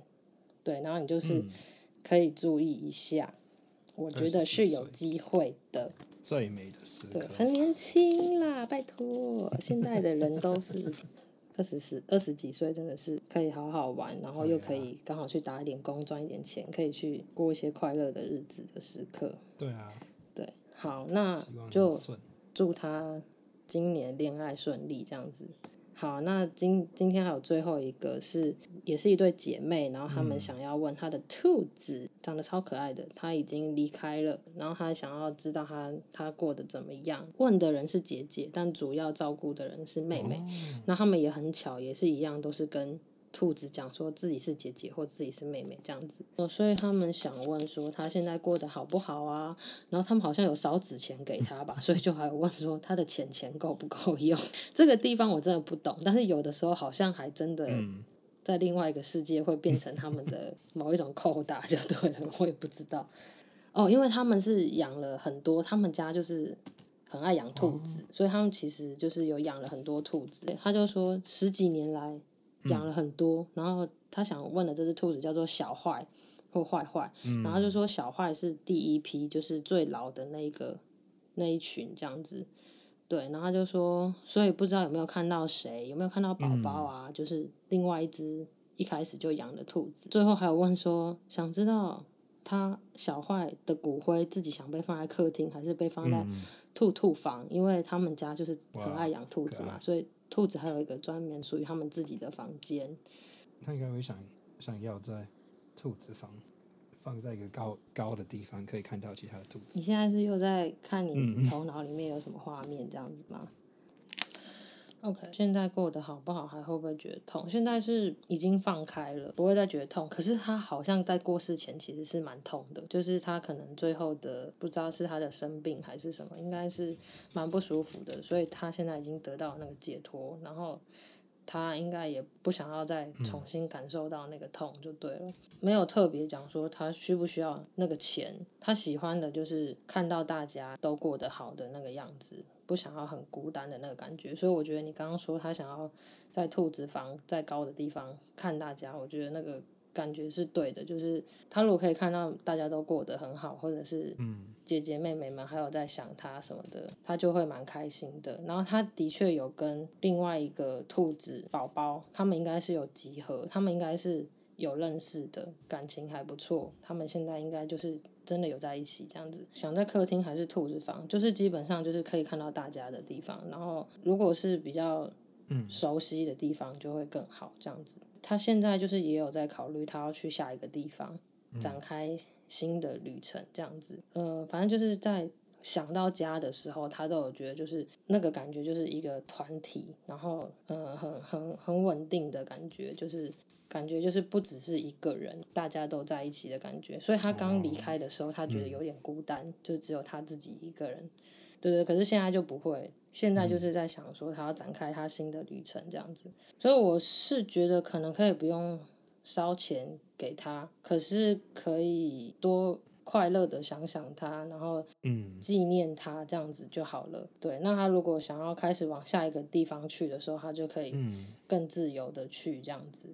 对，然后你就是可以注意一下。我觉得是有机会的，最美的时刻，对，很年轻啦，拜托，现在的人都是二十四、二十几岁，真的是可以好好玩，然后又可以刚好去打一点工，赚一点钱，可以去过一些快乐的日子的时刻。对啊，对，好，那就祝他今年恋爱顺利，这样子。好，那今今天还有最后一个是，也是一对姐妹，然后他们想要问她的兔子，嗯、长得超可爱的，她已经离开了，然后她想要知道她她过得怎么样。问的人是姐姐，但主要照顾的人是妹妹。哦、那他们也很巧，也是一样，都是跟。兔子讲说自己是姐姐或自己是妹妹这样子，哦，所以他们想问说他现在过得好不好啊？然后他们好像有少纸钱给他吧，(laughs) 所以就还有问说他的钱钱够不够用？(laughs) 这个地方我真的不懂，但是有的时候好像还真的在另外一个世界会变成他们的某一种扣打就对了，(laughs) 我也不知道。哦，因为他们是养了很多，他们家就是很爱养兔子，所以他们其实就是有养了很多兔子。他就说十几年来。养了很多，然后他想问的这只兔子叫做小坏或坏坏，然后就说小坏是第一批，就是最老的那一个那一群这样子，对，然后就说，所以不知道有没有看到谁，有没有看到宝宝啊？就是另外一只一开始就养的兔子，最后还有问说，想知道他小坏的骨灰自己想被放在客厅，还是被放在兔兔房？因为他们家就是很爱养兔子嘛，所以。兔子还有一个专门属于他们自己的房间。他应该会想想要在兔子房放在一个高高的地方，可以看到其他的兔子。你现在是又在看你头脑里面有什么画面这样子吗？嗯 OK，现在过得好不好？还会不会觉得痛？现在是已经放开了，不会再觉得痛。可是他好像在过世前其实是蛮痛的，就是他可能最后的不知道是他的生病还是什么，应该是蛮不舒服的。所以他现在已经得到那个解脱，然后他应该也不想要再重新感受到那个痛，就对了。没有特别讲说他需不需要那个钱，他喜欢的就是看到大家都过得好的那个样子。不想要很孤单的那个感觉，所以我觉得你刚刚说他想要在兔子房在高的地方看大家，我觉得那个感觉是对的。就是他如果可以看到大家都过得很好，或者是姐姐妹妹们还有在想他什么的，他就会蛮开心的。然后他的确有跟另外一个兔子宝宝，他们应该是有集合，他们应该是有认识的，感情还不错。他们现在应该就是。真的有在一起这样子，想在客厅还是兔子房，就是基本上就是可以看到大家的地方。然后如果是比较熟悉的地方，就会更好这样子。他现在就是也有在考虑，他要去下一个地方展开新的旅程这样子。呃，反正就是在想到家的时候，他都有觉得就是那个感觉就是一个团体，然后呃很很很稳定的感觉，就是。感觉就是不只是一个人，大家都在一起的感觉。所以他刚离开的时候，他觉得有点孤单，嗯、就只有他自己一个人。对对，可是现在就不会，现在就是在想说他要展开他新的旅程这样子。所以我是觉得可能可以不用烧钱给他，可是可以多快乐的想想他，然后嗯纪念他这样子就好了。对，那他如果想要开始往下一个地方去的时候，他就可以更自由的去这样子。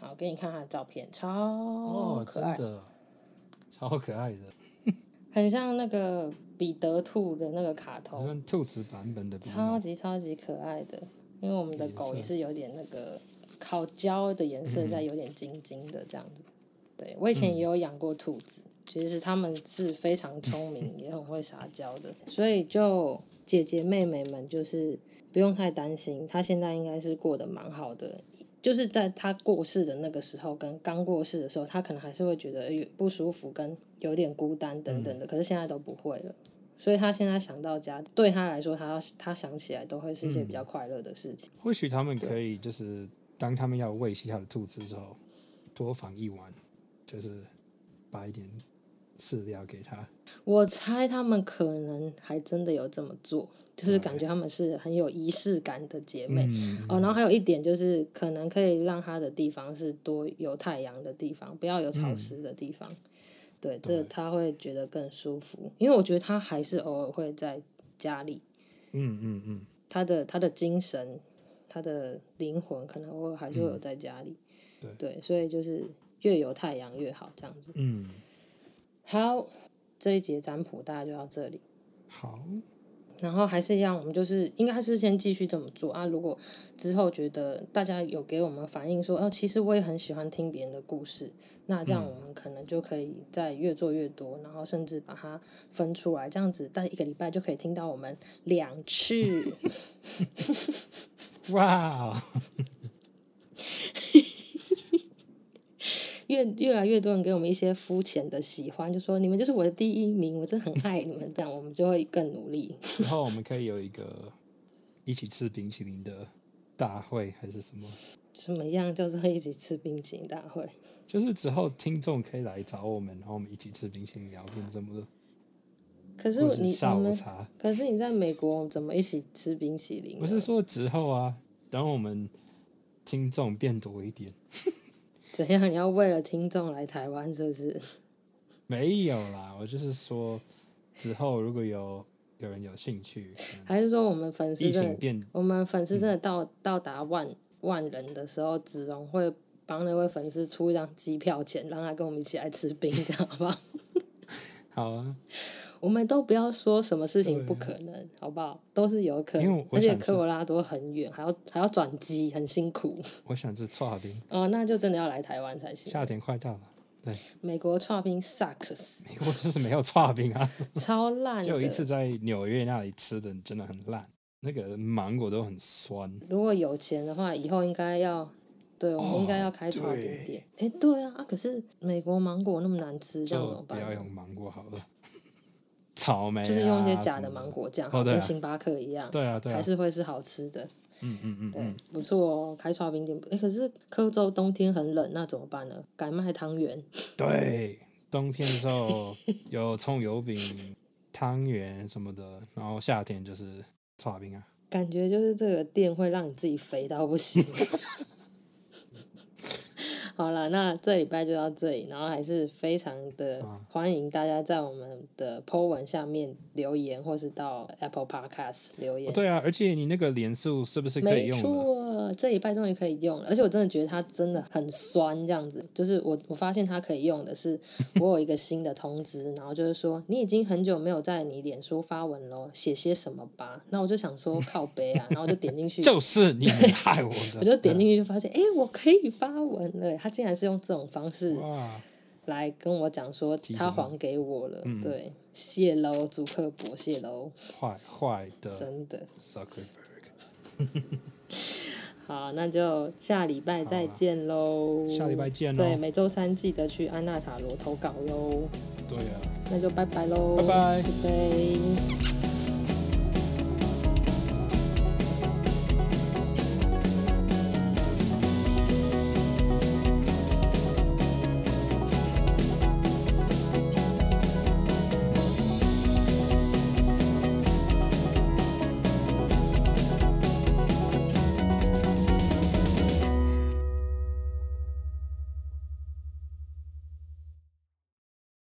好，给你看他的照片，超可爱，哦、超可爱的，很像那个彼得兔的那个卡通，兔子版本的，超级超级可爱的。因为我们的狗也是有点那个烤焦的颜色，在有点金金的这样子。嗯、对，我以前也有养过兔子，其实它们是非常聪明，也很会撒娇的，所以就姐姐妹妹们就是不用太担心，它现在应该是过得蛮好的。就是在他过世的那个时候，跟刚过世的时候，他可能还是会觉得有不舒服，跟有点孤单等等的。可是现在都不会了，所以他现在想到家，对他来说，他他想起来都会是一些比较快乐的事情。或许他们可以就是当他们要喂其他的兔子之后，多放一碗，就是把一点。饲料给他，我猜他们可能还真的有这么做，就是感觉他们是很有仪式感的姐妹、嗯、哦。然后还有一点就是，可能可以让他的地方是多有太阳的地方，不要有潮湿的地方。嗯、对，这他会觉得更舒服，因为我觉得他还是偶尔会在家里。嗯嗯嗯，他的他的精神，他的灵魂可能偶尔还是会有在家里。嗯、对，对，所以就是越有太阳越好，这样子。嗯。好，这一节占卜大概就到这里。好，然后还是一样，我们就是应该是先继续这么做啊。如果之后觉得大家有给我们反映说，哦，其实我也很喜欢听别人的故事，那这样我们可能就可以再越做越多，然后甚至把它分出来，这样子，大概一个礼拜就可以听到我们两次。(laughs) 哇！越越来越多人给我们一些肤浅的喜欢，就说你们就是我的第一名，我真的很爱你们，这样我们就会更努力。之后我们可以有一个一起吃冰淇淋的大会，还是什么？什么样叫做一起吃冰淇淋大会？就是之后听众可以来找我们，然后我们一起吃冰淇淋聊天，什么的？可是你下午茶，可是你在美国怎么一起吃冰淇淋？不是说之后啊，等我们听众变多一点。(laughs) 怎样？你要为了听众来台湾，是不是？没有啦，我就是说，之后如果有有人有兴趣，还是说我们粉丝真的，我们粉丝真的到、嗯、到达万万人的时候，子荣会帮那位粉丝出一张机票钱，让他跟我们一起来吃冰，这样好不好？(laughs) 好啊。我们都不要说什么事情不可能，好不好？都是有可能，而且科罗拉多很远，还要还要转机，很辛苦。我想吃剉冰哦，那就真的要来台湾才行。夏天快到了，对。美国剉冰 sucks，美国就是没有剉冰啊，(laughs) 超烂。(laughs) 就有一次在纽约那里吃的，真的很烂，那个芒果都很酸。如果有钱的话，以后应该要，对，我们应该要开剉冰店。哎、欸，对啊，啊，可是美国芒果那么难吃，这样怎么办？不要用芒果好了。草莓、啊、就是用一些假的芒果酱，跟星巴克一样，对啊，对啊，还是会是好吃的。嗯嗯嗯，对，不错哦，开剉冰店。哎、欸，可是科州冬天很冷，那怎么办呢？改卖汤圆。对，冬天的时候有葱油饼、汤圆什么的，然后夏天就是剉冰啊。感觉就是这个店会让你自己肥到不行。(laughs) 好了，那这礼拜就到这里，然后还是非常的欢迎大家在我们的 po 文下面留言，或是到 Apple Podcast 留言。哦、对啊，而且你那个脸书是不是可以用？没错，这礼拜终于可以用了，而且我真的觉得它真的很酸，这样子。就是我我发现它可以用的是，(laughs) 我有一个新的通知，然后就是说你已经很久没有在你脸书发文了，写些什么吧。那我就想说靠背啊，然后我就点进去，(laughs) 就是你害我的，(laughs) 我就点进去就发现，哎，我可以发文了。竟然是用这种方式来跟我讲说他还给我了，对，谢喽，祖克伯，谢喽，坏坏的，真的。Zuckerberg，好，那就下礼拜再见喽。下礼拜见喽。对，每周三记得去安娜塔罗投稿哟。对啊。那就拜拜喽。拜拜。拜拜。